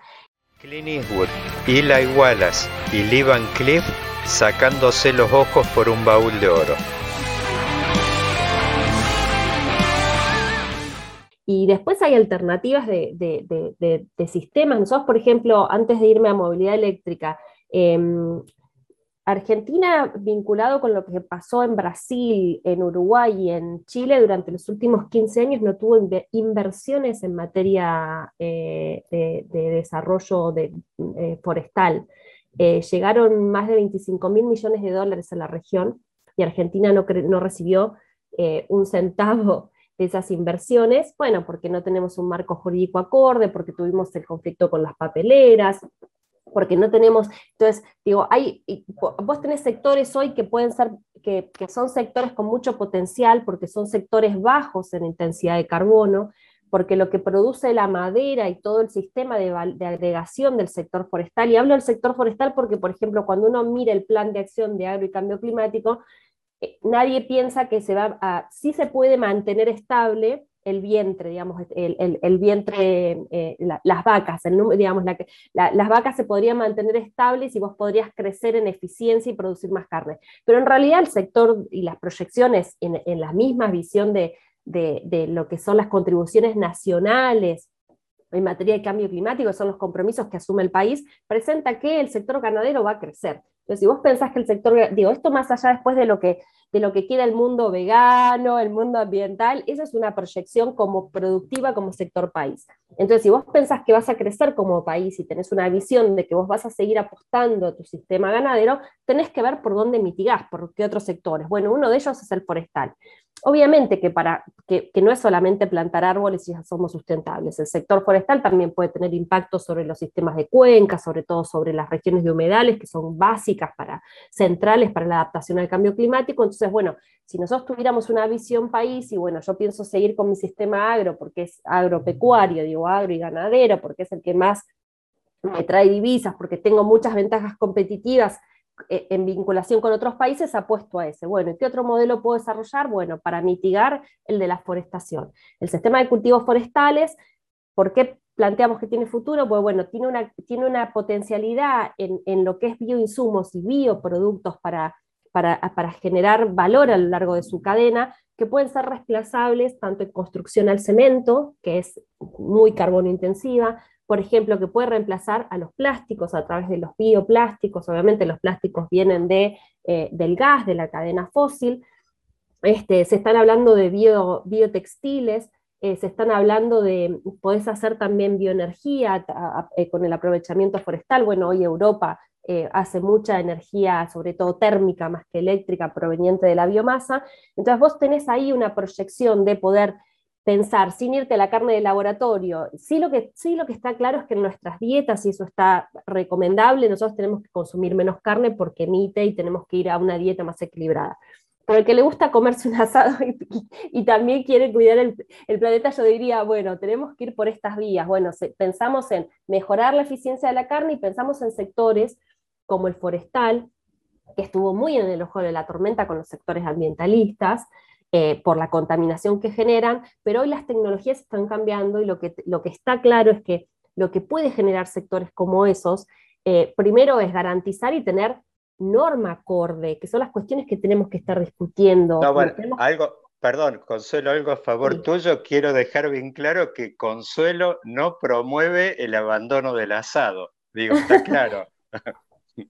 Clint Eastwood, Eli Wallace y Lee Van Cleef sacándose los ojos por un baúl de oro. Y después hay alternativas de, sistemas. Nosotros, por ejemplo, antes de irme a movilidad eléctrica, em, Argentina, vinculado con lo que pasó en Brasil, en Uruguay y en Chile durante los últimos 15 años, no tuvo inversiones en materia eh, de, desarrollo de, eh, forestal. Eh, llegaron más de 25 mil millones de dólares a la región y Argentina no, no recibió un centavo de esas inversiones, bueno, porque no tenemos un marco jurídico acorde, porque tuvimos el conflicto con las papeleras, porque no tenemos, entonces, digo, hay, vos tenés sectores hoy que pueden ser, que, son sectores con mucho potencial, porque son sectores bajos en intensidad de carbono, porque lo que produce la madera y todo el sistema de, agregación del sector forestal, y hablo del sector forestal porque, por ejemplo, cuando uno mira el plan de acción de agro y cambio climático, eh, nadie piensa que se va a, sí se puede mantener estable el vientre, digamos, el, vientre, eh, las vacas, el, digamos, las vacas se podrían mantener estables y vos podrías crecer en eficiencia y producir más carne. Pero en realidad el sector y las proyecciones en, la misma visión de, de, lo que son las contribuciones nacionales en materia de cambio climático, son los compromisos que asume el país, presenta que el sector ganadero va a crecer. Entonces, si vos pensás que el sector, digo, esto más allá después de lo que de lo que quiera el mundo vegano, el mundo ambiental, esa es una proyección como productiva como sector país. Entonces, si vos pensás que vas a crecer como país y tenés una visión de que vos vas a seguir apostando a tu sistema ganadero, tenés que ver por dónde mitigás, por qué otros sectores. Bueno, uno de ellos es el forestal. Obviamente que, para, que, no es solamente plantar árboles y ya somos sustentables. El sector forestal también puede tener impacto sobre los sistemas de cuenca, sobre todo sobre las regiones de humedales, que son básicas para, centrales para la adaptación al cambio climático. Bueno, si nosotros tuviéramos una visión país, y bueno, yo pienso seguir con mi sistema agro, porque es agropecuario, digo agro y ganadero, porque es el que más me trae divisas, porque tengo muchas ventajas competitivas eh, en vinculación con otros países apuesto a ese. Bueno, ¿y qué otro modelo puedo desarrollar? Bueno, para mitigar el de la forestación. El sistema de cultivos forestales, ¿por qué planteamos que tiene futuro? Pues bueno, tiene una, tiene una potencialidad en, en lo que es bioinsumos y bioproductos para, para, generar valor a lo largo de su cadena, que pueden ser reemplazables tanto en construcción al cemento, que es muy carbono intensiva, por ejemplo, que puede reemplazar a los plásticos a través de los bioplásticos, obviamente los plásticos vienen eh, del gas, de la cadena fósil, este, se están hablando de bio, biotextiles, eh, se están hablando de, podés hacer también bioenergía eh, con el aprovechamiento forestal, bueno, hoy Europa hace mucha energía, sobre todo térmica más que eléctrica, proveniente de la biomasa, entonces vos tenés ahí una proyección de poder pensar sin irte a la carne de laboratorio. Sí lo, que, sí lo que está claro es que en nuestras dietas, y eso está recomendable, nosotros tenemos que consumir menos carne porque emite y tenemos que ir a una dieta más equilibrada. Para el que le gusta comerse un asado y, también quiere cuidar el, planeta, yo diría, bueno, tenemos que ir por estas vías. Bueno, pensamos en mejorar la eficiencia de la carne y pensamos en sectores como el forestal, que estuvo muy en el ojo de la tormenta con los sectores ambientalistas, eh, por la contaminación que generan, pero hoy las tecnologías están cambiando y lo que, lo que está claro es que lo que puede generar sectores como esos, eh, primero es garantizar y tener norma acorde, que son las cuestiones que tenemos que estar discutiendo. algo, perdón, Consuelo, algo a favor tuyo, quiero dejar bien claro que Consuelo no promueve el abandono del asado, digo, está claro.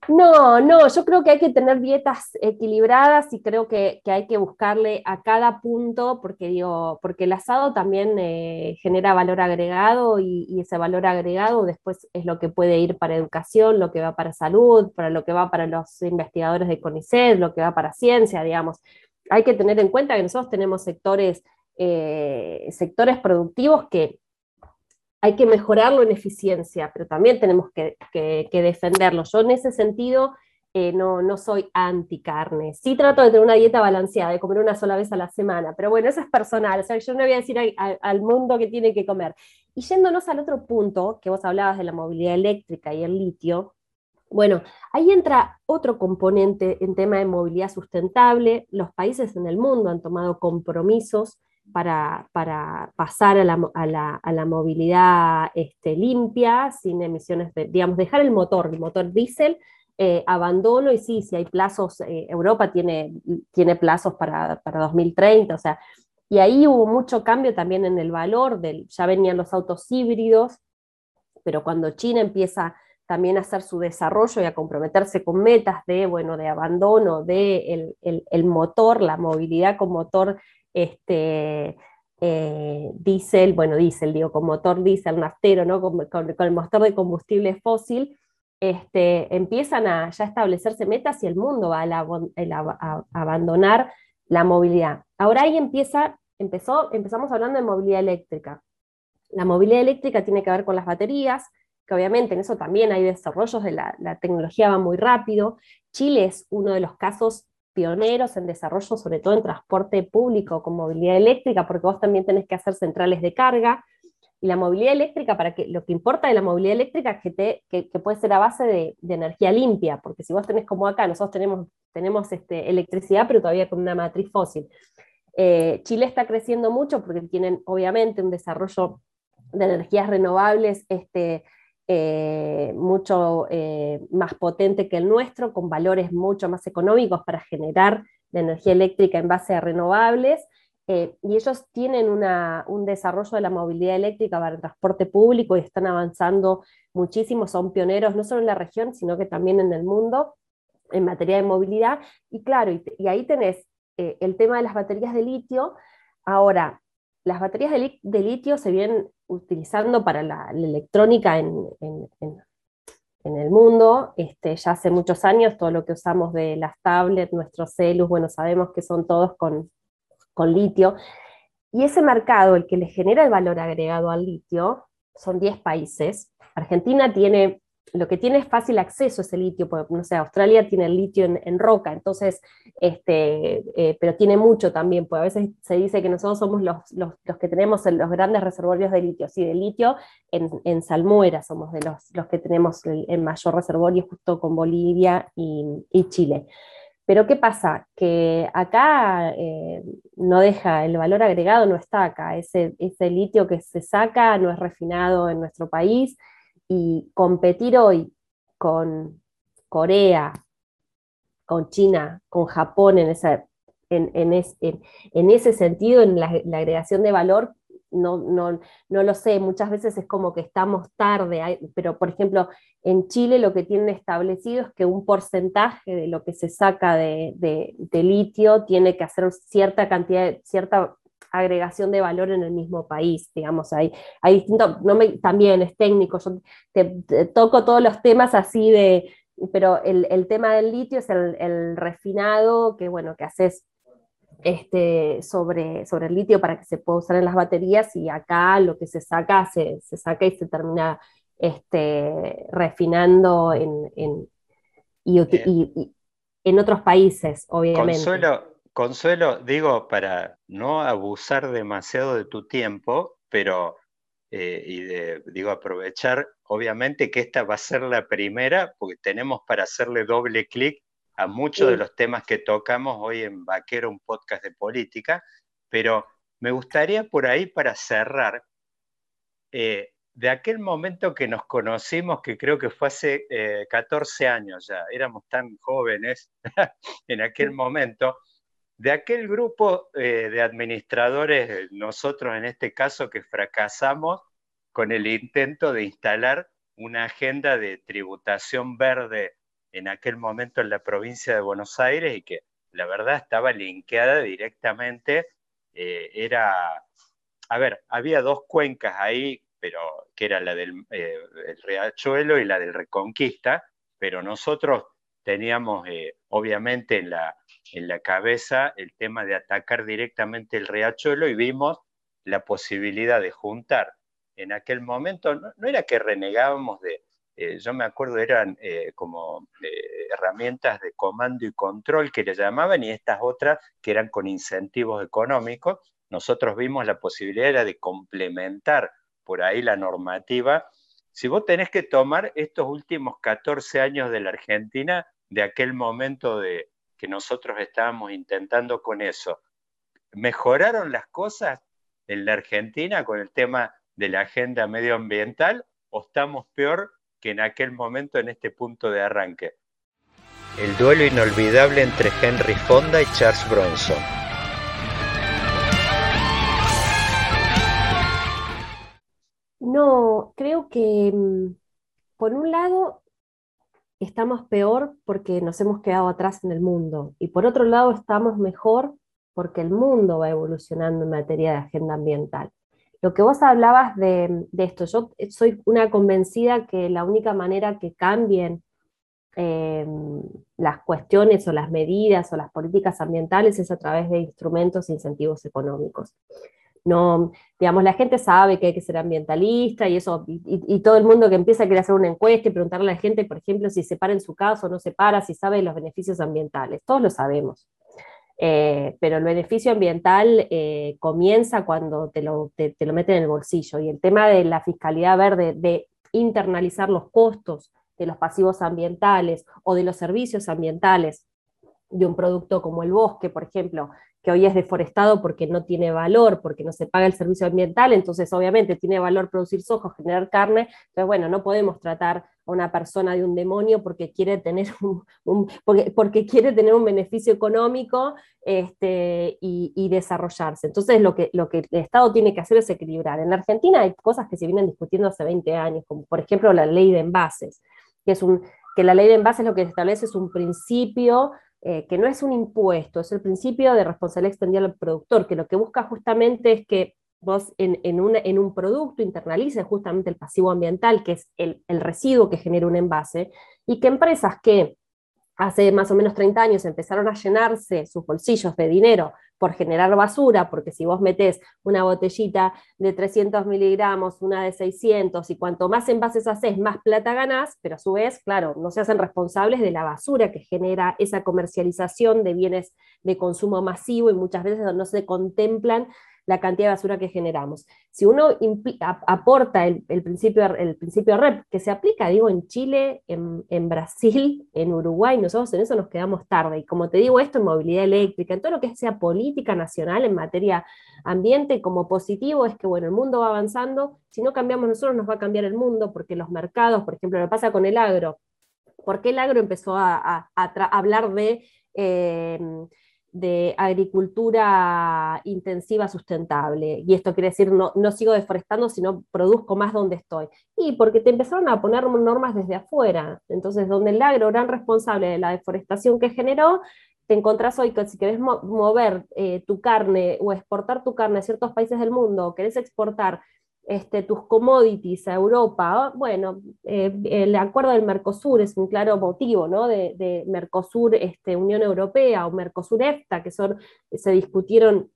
No, no, yo creo que hay que tener dietas equilibradas y creo que, hay que buscarle a cada punto, porque, digo, porque el asado también eh, genera valor agregado y, ese valor agregado después es lo que puede ir para educación, lo que va para salud, para lo que va para los investigadores de CONICET, lo que va para ciencia, digamos. Hay que tener en cuenta que nosotros tenemos sectores, eh, sectores productivos que hay que mejorarlo en eficiencia, pero también tenemos que, defenderlo. Yo en ese sentido eh, no, no soy anti carne. Sí trato de tener una dieta balanceada, de comer una sola vez a la semana, pero bueno, eso es personal. O sea, yo no voy a decir al mundo que tiene que comer. Y yéndonos al otro punto, que vos hablabas de la movilidad eléctrica y el litio, bueno, ahí entra otro componente en tema de movilidad sustentable. Los países en el mundo han tomado compromisos para, pasar a la, movilidad este, limpia, sin emisiones, de, digamos, dejar el motor, el motor diésel, eh, abandono, y sí, si hay plazos, eh, Europa tiene, tiene plazos para, 2030, o sea, y ahí hubo mucho cambio también en el valor, del, ya venían los autos híbridos, pero cuando China empieza también a hacer su desarrollo y a comprometerse con metas de, bueno, de abandono de el motor, la movilidad con motor este, eh, diésel, bueno, diésel, digo, con motor diésel, naftero, ¿no? Con, el motor de combustible fósil, este, empiezan a ya establecerse metas y el mundo va a, abandonar la movilidad. Ahora ahí empieza, empezó, empezamos hablando de movilidad eléctrica. La movilidad eléctrica tiene que ver con las baterías, que obviamente en eso también hay desarrollos de la tecnología va muy rápido. Chile es uno de los casos pioneros en desarrollo, sobre todo en transporte público con movilidad eléctrica, porque vos también tenés que hacer centrales de carga, y la movilidad eléctrica, para que, lo que importa de la movilidad eléctrica es que, te, que, puede ser a base de, energía limpia, porque si vos tenés como acá, nosotros tenemos, tenemos este, electricidad, pero todavía con una matriz fósil. Eh, Chile está creciendo mucho porque tienen obviamente un desarrollo de energías renovables este, eh, mucho eh, más potente que el nuestro, con valores mucho más económicos para generar la energía eléctrica en base a renovables. Eh, y ellos tienen un desarrollo de la movilidad eléctrica para el transporte público y están avanzando muchísimo, son pioneros no solo en la región, sino que también en el mundo en materia de movilidad. Y claro, y, ahí tenés el tema de las baterías de litio. Ahora, las baterías de, litio se vienen utilizando para la, electrónica en, el mundo, este, ya hace muchos años, todo lo que usamos de las tablets, nuestros celus, bueno, sabemos que son todos con, con litio. Y ese mercado, el que le genera el valor agregado al litio, son 10 países. Argentina tiene, lo que tiene es fácil acceso a ese litio, porque, no sé, Australia tiene el litio en, roca, entonces, este, eh, pero tiene mucho también, pues a veces se dice que nosotros somos los, los, que tenemos los grandes reservorios de litio, sí, de litio en, en Salmuera somos de los, los que tenemos el, mayor reservorio justo con Bolivia y, y Chile. Pero ¿qué pasa? Que acá eh, no deja, el valor agregado no está acá, ese, ese litio que se saca no es refinado en nuestro país y competir hoy con Corea, con China, con Japón en, en, ese sentido, en la, agregación de valor, no, no, no, lo sé, muchas veces es como que estamos tarde, pero por ejemplo, en Chile lo que tienen establecido es que un porcentaje de lo que se saca de, de, litio tiene que hacer cierta cantidad, cierta agregación de valor en el mismo país, digamos, hay, hay distinto, no me, también es técnico, yo te, toco todos los temas así de, pero el, el tema del litio es el, el, refinado, que bueno, que haces este, sobre, sobre el litio para que se pueda usar en las baterías y acá lo que se saca, se, saca y se termina este, refinando en, en y, en otros países, obviamente. Consuelo, Consuelo, digo, para no abusar demasiado de tu tiempo, pero eh, y de, digo, aprovechar, obviamente que esta va a ser la primera, porque tenemos para hacerle doble clic a muchos de los temas que tocamos hoy en Vaquero, un podcast de política, pero me gustaría por ahí para cerrar, eh, de aquel momento que nos conocimos, que creo que fue hace 14 eh, años ya, éramos tan jóvenes en aquel momento, de aquel grupo eh, de administradores, nosotros en este caso, que fracasamos con el intento de instalar una agenda de tributación verde en aquel momento en la provincia de Buenos Aires y que la verdad estaba linkeada directamente, eh, era, a ver, había dos cuencas ahí, pero que era la del eh, Riachuelo y la del Reconquista, pero nosotros teníamos eh, obviamente en la, en la cabeza el tema de atacar directamente el Riachuelo y vimos la posibilidad de juntar. En aquel momento no era que renegábamos de, eh, yo me acuerdo eran eh, como eh, herramientas de comando y control que le llamaban y estas otras que eran con incentivos económicos. Nosotros vimos la posibilidad de complementar por ahí la normativa. Si vos tenés que tomar estos últimos 14 años de la Argentina, de aquel momento de que nosotros estábamos intentando con eso, ¿mejoraron las cosas en la Argentina con el tema de la agenda medioambiental o estamos peor que en aquel momento en este punto de arranque. El duelo inolvidable entre Henry Fonda y Charles Bronson. No, creo que mm, por un lado estamos peor porque nos hemos quedado atrás en el mundo y por otro lado estamos mejor porque el mundo va evolucionando en materia de agenda ambiental. Lo que vos hablabas de, esto, yo soy una convencida que la única manera que cambien em, las cuestiones o las medidas o las políticas ambientales es a través de instrumentos e incentivos económicos. No, digamos, la gente sabe que hay que ser ambientalista y eso, y, todo el mundo que empieza a querer hacer una encuesta y preguntarle a la gente, por ejemplo, si se para en su casa o no se para, si sabe los beneficios ambientales, todos lo sabemos. Eh, pero el beneficio ambiental eh, comienza cuando te lo, te, lo meten en el bolsillo. Y el tema de la fiscalidad verde, de internalizar los costos de los pasivos ambientales o de los servicios ambientales de un producto como el bosque, por ejemplo, que hoy es deforestado porque no tiene valor, porque no se paga el servicio ambiental, entonces obviamente tiene valor producir soja, generar carne, entonces bueno, no podemos tratar a una persona de un demonio porque quiere tener un, porque, quiere tener un beneficio económico este, y, desarrollarse. Entonces lo que, lo que el Estado tiene que hacer es equilibrar. En Argentina hay cosas que se vienen discutiendo hace 20 años, como por ejemplo la ley de envases, que es un que la ley de envases lo que establece es un principio eh, que no es un impuesto, es el principio de responsabilidad extendida al productor, que lo que busca justamente es que vos en, en, un producto internalices justamente el pasivo ambiental, que es el, el residuo que genera un envase, y que empresas que hace más o menos 30 años empezaron a llenarse sus bolsillos de dinero por generar basura, porque si vos metés una botellita de 300 miligramos, una de 600, y cuanto más envases haces, más plata ganás, pero a su vez, claro, no se hacen responsables de la basura que genera esa comercialización de bienes de consumo masivo y muchas veces no se contemplan la cantidad de basura que generamos. Si uno aporta el, principio, el principio REP, que se aplica, digo, en Chile, en, Brasil, en Uruguay, nosotros en eso nos quedamos tarde. Y como te digo, esto en movilidad eléctrica, en todo lo que sea política nacional en materia ambiente, como positivo es que, bueno, el mundo va avanzando, si no cambiamos nosotros nos va a cambiar el mundo, porque los mercados, por ejemplo, lo pasa con el agro, ¿por qué el agro empezó a, hablar de... Eh, de agricultura intensiva sustentable. Y esto quiere decir, no, no sigo deforestando, sino produzco más donde estoy. Y porque te empezaron a poner normas desde afuera. Entonces, donde el agro, gran responsable de la deforestación que generó, te encontrás hoy que si querés mover eh, tu carne o exportar tu carne a ciertos países del mundo, o querés exportar este, tus commodities a Europa, bueno, eh, el acuerdo del Mercosur es un claro motivo, ¿no? De, Mercosur, este, Unión Europea o Mercosur EFTA, que son, se discutieron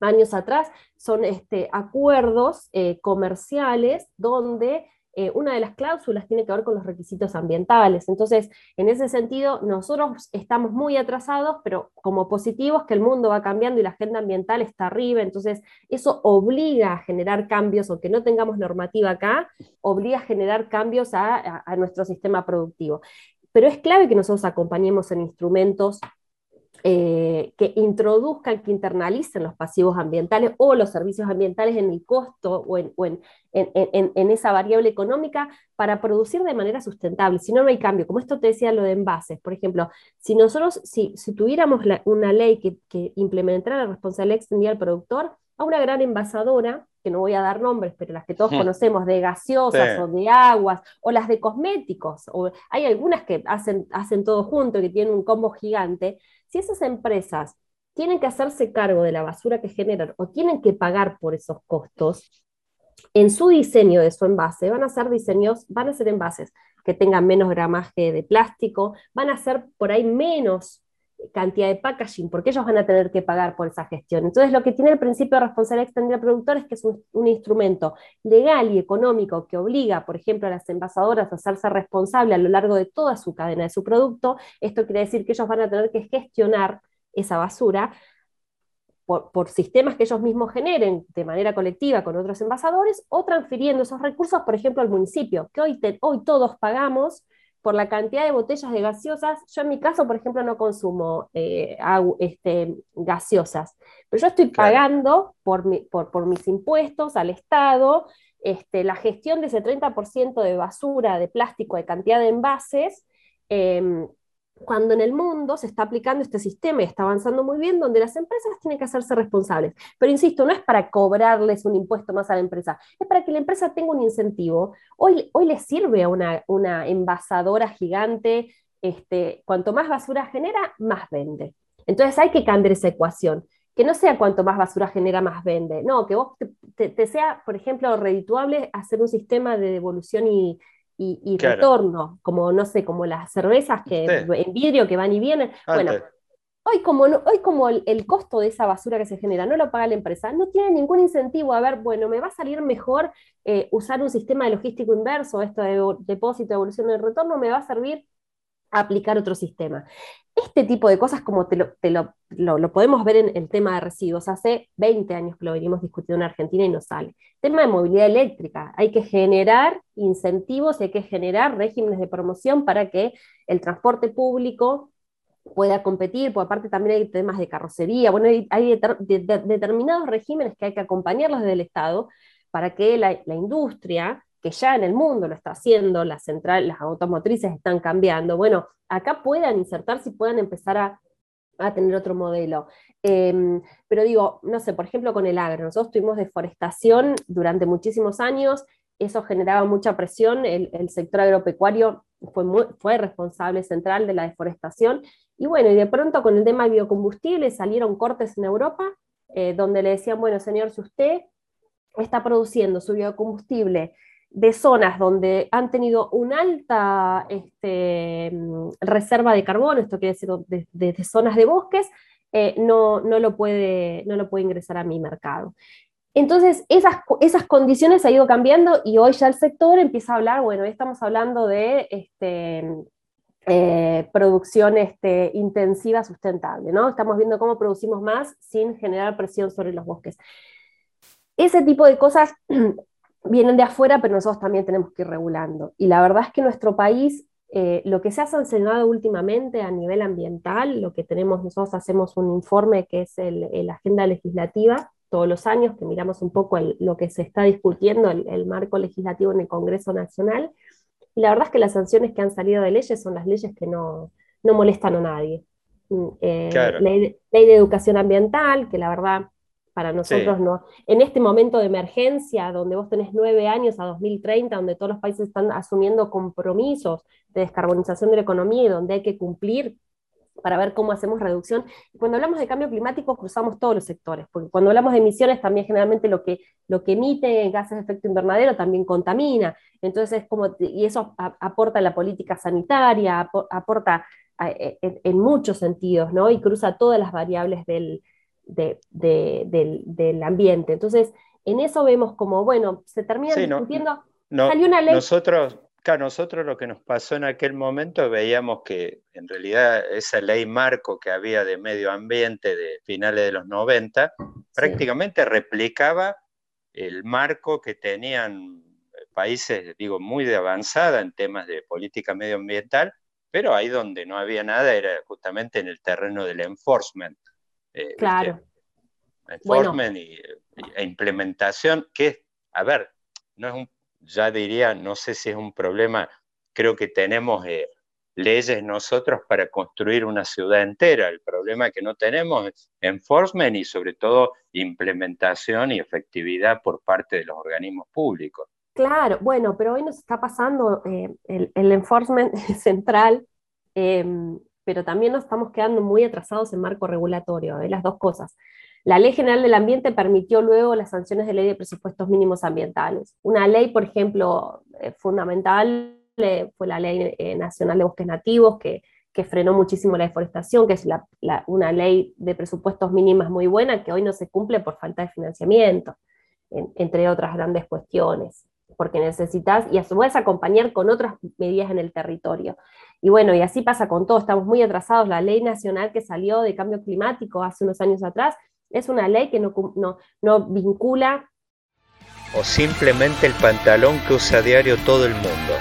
años atrás, son este, acuerdos eh, comerciales donde eh, una de las cláusulas tiene que ver con los requisitos ambientales. Entonces, en ese sentido, nosotros estamos muy atrasados, pero como positivos que el mundo va cambiando y la agenda ambiental está arriba, entonces eso obliga a generar cambios, aunque no tengamos normativa acá, obliga a generar cambios a nuestro sistema productivo. Pero es clave que nosotros acompañemos en instrumentos eh, que introduzcan, que internalicen los pasivos ambientales o los servicios ambientales en el costo o, en, en, esa variable económica para producir de manera sustentable. Si no, no hay cambio. Como esto te decía lo de envases, por ejemplo, si nosotros, si, si tuviéramos una ley que, que implementara la responsabilidad extendida al productor, a una gran envasadora, que no voy a dar nombres, pero las que todos hmm. conocemos, de gaseosas o de aguas, o las de cosméticos, o hay algunas que hacen, hacen todo junto, que tienen un combo gigante, si esas empresas tienen que hacerse cargo de la basura que generan o tienen que pagar por esos costos, en su diseño de su envase van a ser diseños, van a ser envases que tengan menos gramaje de plástico, van a ser por ahí menos cantidad de packaging, porque ellos van a tener que pagar por esa gestión. Entonces, lo que tiene el principio de responsabilidad extendida al productor es que es un, instrumento legal y económico que obliga, por ejemplo, a las envasadoras a hacerse responsable a lo largo de toda su cadena de su producto. Esto quiere decir que ellos van a tener que gestionar esa basura por, sistemas que ellos mismos generen de manera colectiva con otros envasadores o transfiriendo esos recursos, por ejemplo, al municipio, que hoy, hoy todos pagamos por la cantidad de botellas de gaseosas. Yo en mi caso, por ejemplo, no consumo eh, este, gaseosas, pero yo estoy pagando por, por, mis impuestos al Estado este, la gestión de ese 30% de basura, de plástico, de cantidad de envases. Em, cuando en el mundo se está aplicando este sistema y está avanzando muy bien, donde las empresas tienen que hacerse responsables. Pero insisto, no es para cobrarles un impuesto más a la empresa, es para que la empresa tenga un incentivo. Hoy, hoy le sirve a una, una envasadora gigante, este, cuanto más basura genera, más vende. Entonces hay que cambiar esa ecuación. Que no sea cuanto más basura genera, más vende. No, que vos te sea, por ejemplo, redituable hacer un sistema de devolución y, y, retorno, como no sé, como las cervezas que en vidrio que van y vienen. Bueno, Hoy como, hoy como el, costo de esa basura que se genera no lo paga la empresa, no tiene ningún incentivo a ver, bueno, me va a salir mejor eh, usar un sistema de logístico inverso, esto de depósito, evolución del retorno, me va a servir aplicar otro sistema. Este tipo de cosas, como te lo, podemos ver en el tema de residuos, hace 20 años que lo venimos discutiendo en Argentina y no sale. Tema de movilidad eléctrica, hay que generar incentivos, hay que generar regímenes de promoción para que el transporte público pueda competir, porque aparte también hay temas de carrocería, bueno, hay, determinados regímenes que hay que acompañarlos desde el Estado para que la, industria, que ya en el mundo lo está haciendo, las centrales, las automotrices están cambiando, bueno, acá puedan insertarse y puedan empezar a, tener otro modelo. Em, pero digo, no sé, por ejemplo, con el agro, nosotros tuvimos deforestación durante muchísimos años, eso generaba mucha presión, el, sector agropecuario fue, fue responsable central de la deforestación. Y bueno, y de pronto con el tema de biocombustible salieron cortes en Europa, eh, donde le decían, bueno, señor, si usted está produciendo su biocombustible de zonas donde han tenido una alta este, mm, reserva de carbono, esto quiere decir de, zonas de bosques, eh, no, no, lo puede, no lo puede ingresar a mi mercado. Entonces, esas, esas condiciones han ido cambiando y hoy ya el sector empieza a hablar, bueno, estamos hablando de este, eh, producción este, intensiva sustentable, ¿no? Estamos viendo cómo producimos más sin generar presión sobre los bosques. Ese tipo de cosas vienen de afuera, pero nosotros también tenemos que ir regulando. Y la verdad es que nuestro país, eh, lo que se ha sancionado últimamente a nivel ambiental, lo que tenemos, nosotros hacemos un informe que es la agenda legislativa todos los años, que miramos un poco lo que se está discutiendo, el marco legislativo en el Congreso Nacional, y la verdad es que las sanciones que han salido de leyes son las leyes que no, molestan a nadie. Mm, eh, ley, de, educación ambiental, que la verdad para nosotros no. En este momento de emergencia, donde vos tenés nueve años a 2030, donde todos los países están asumiendo compromisos de descarbonización de la economía y donde hay que cumplir para ver cómo hacemos reducción. cuando hablamos de cambio climático cruzamos todos los sectores, porque cuando hablamos de emisiones también generalmente lo que, lo que emite gases de efecto invernadero también contamina. Entonces es como, y eso aporta a la política sanitaria, aporta e, e, en, muchos sentidos, ¿no? Y cruza todas las variables del, del, ambiente. Entonces, en eso vemos como, bueno, se termina discutiendo. salió una ley. Nosotros, nosotros lo que nos pasó en aquel momento veíamos que en realidad esa ley marco que había de medio ambiente de finales de los 90 prácticamente replicaba el marco que tenían países, digo, muy de avanzada en temas de política medioambiental, pero ahí donde no había nada era justamente en el terreno del enforcement. Eh, claro. Enforcement y, e implementación, que, a ver, no es un ya diría, no sé si es un problema, creo que tenemos eh, leyes nosotros para construir una ciudad entera. El problema que no tenemos es enforcement y sobre todo implementación y efectividad por parte de los organismos públicos. Claro, bueno, pero hoy nos está pasando eh, el, enforcement central, em, pero también nos estamos quedando muy atrasados en marco regulatorio, de las dos cosas. La Ley General del Ambiente permitió luego las sanciones de ley de presupuestos mínimos ambientales. Una ley, por ejemplo, eh, fundamental eh, fue la Ley eh, Nacional de Bosques Nativos, que, frenó muchísimo la deforestación, que es una ley de presupuestos mínimos muy buena, que hoy no se cumple por falta de financiamiento, entre otras grandes cuestiones, porque necesitas, y a su vez acompañar con otras medidas en el territorio. Y bueno, y así pasa con todo, estamos muy atrasados. La ley nacional que salió de cambio climático hace unos años atrás es una ley que no, no, vincula. O simplemente el pantalón que usa a diario todo el mundo.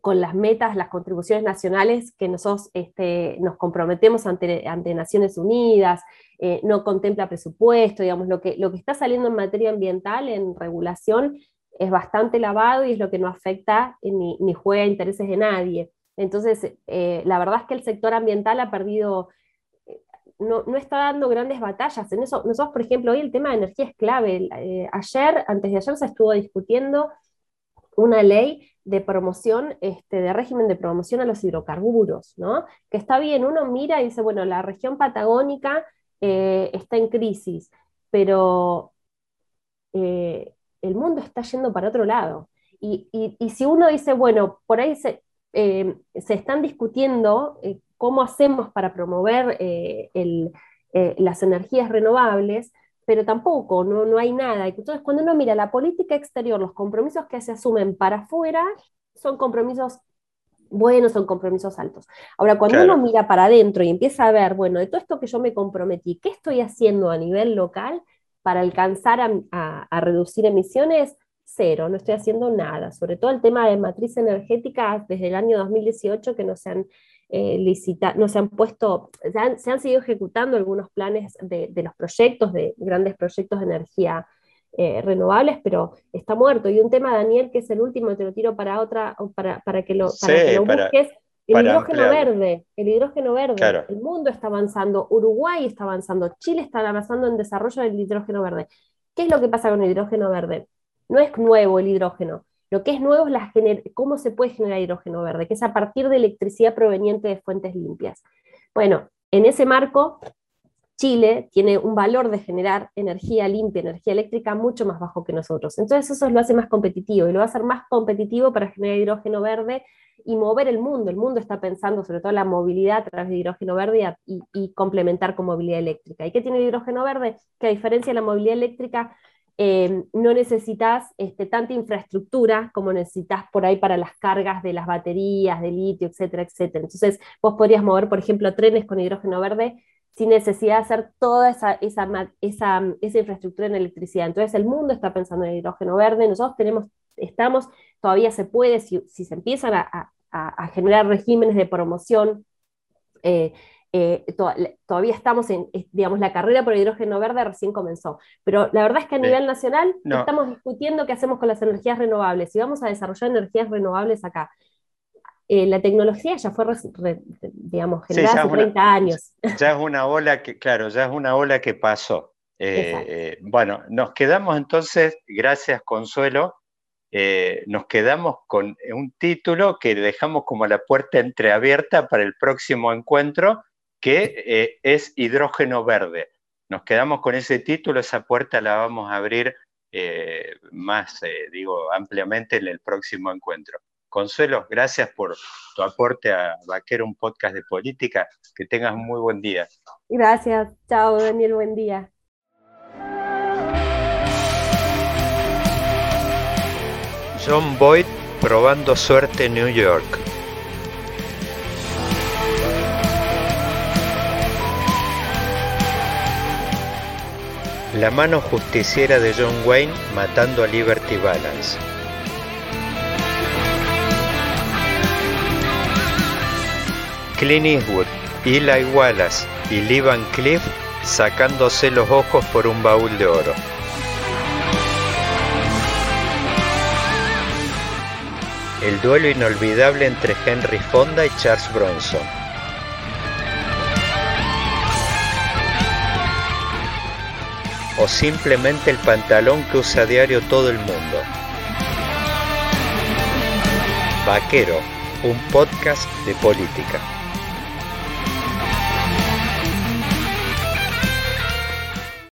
Con las metas, las contribuciones nacionales que nosotros este, nos comprometemos ante, ante Naciones Unidas, eh, no contempla presupuesto, digamos, lo que, lo que está saliendo en materia ambiental, en regulación, es bastante lavado y es lo que no afecta ni, ni juega intereses de nadie. Entonces, eh, la verdad es que el sector ambiental ha perdido no, está dando grandes batallas. En eso, nosotros, por ejemplo, hoy el tema de energía es clave. Eh, ayer, antes de ayer, se estuvo discutiendo una ley de promoción, este, de régimen de promoción a los hidrocarburos, ¿no? Que está bien, uno mira y dice, bueno, la región patagónica eh, está en crisis, pero eh, el mundo está yendo para otro lado. Y, si uno dice, bueno, por ahí se, se están discutiendo cómo hacemos para promover eh, eh, las energías renovables, pero tampoco, no, no hay nada. Entonces, cuando uno mira la política exterior, los compromisos que se asumen para afuera son compromisos buenos, son compromisos altos. Ahora, cuando uno mira para adentro y empieza a ver, bueno, de todo esto que yo me comprometí, ¿qué estoy haciendo a nivel local para alcanzar a reducir emisiones? cero, no estoy haciendo nada, sobre todo el tema de matriz energética desde el año 2018 que no se han eh, no se han puesto, se han, seguido ejecutando algunos planes de, los proyectos, de grandes proyectos de energía eh, renovables, pero está muerto. Y un tema, Daniel, que es el último, te lo tiro para otra, para, para que lo, para busques, el hidrógeno verde, el hidrógeno verde, el mundo está avanzando, Uruguay está avanzando, Chile está avanzando en desarrollo del hidrógeno verde. ¿Qué es lo que pasa con el hidrógeno verde? no es nuevo el hidrógeno. Lo que es nuevo es la cómo se puede generar hidrógeno verde, que es a partir de electricidad proveniente de fuentes limpias. Bueno, en ese marco, Chile tiene un valor de generar energía limpia, energía eléctrica mucho más bajo que nosotros. Entonces eso lo hace más competitivo y lo va a hacer más competitivo para generar hidrógeno verde y mover el mundo. El mundo está pensando sobre todo la movilidad a través de hidrógeno verde y, complementar con movilidad eléctrica. ¿Y qué tiene el hidrógeno verde? Que a diferencia de la movilidad eléctrica, Em, no necesitas este, tanta infraestructura como necesitas por ahí para las cargas de las baterías, de litio, etcétera, etcétera. Entonces, vos podrías mover, por ejemplo, trenes con hidrógeno verde sin necesidad de hacer toda esa, esa, esa, esa infraestructura en electricidad. Entonces, el mundo está pensando en hidrógeno verde, nosotros tenemos, estamos, todavía se puede, si, si se empiezan a, a, a, generar regímenes de promoción, eh, eh, todavía estamos en, digamos, la carrera por el hidrógeno verde recién comenzó, pero la verdad es que a nivel nacional estamos discutiendo qué hacemos con las energías renovables, si vamos a desarrollar energías renovables acá. Eh, la tecnología ya fue, digamos, generada hace 30 años. Ya es una ola que, claro, ya es una ola que pasó. Eh, bueno, nos quedamos entonces, gracias Consuelo, nos quedamos con un título que dejamos como la puerta entreabierta para el próximo encuentro, que eh, es hidrógeno verde. Nos quedamos con ese título, esa puerta la vamos a abrir eh, más, eh, digo, ampliamente en el próximo encuentro. Consuelo, gracias por tu aporte a Vaquero, un podcast de política. Que tengas un muy buen día. Gracias. Chao, Daniel. Buen día. John Boyd probando suerte en New York. La mano justiciera de John Wayne matando a Liberty Balance. Clint Eastwood, Eli Wallace y Lee Van Cliff sacándose los ojos por un baúl de oro. El duelo inolvidable entre Henry Fonda y Charles Bronson. o simplemente el pantalón que usa a diario todo el mundo. Vaquero, un podcast de política.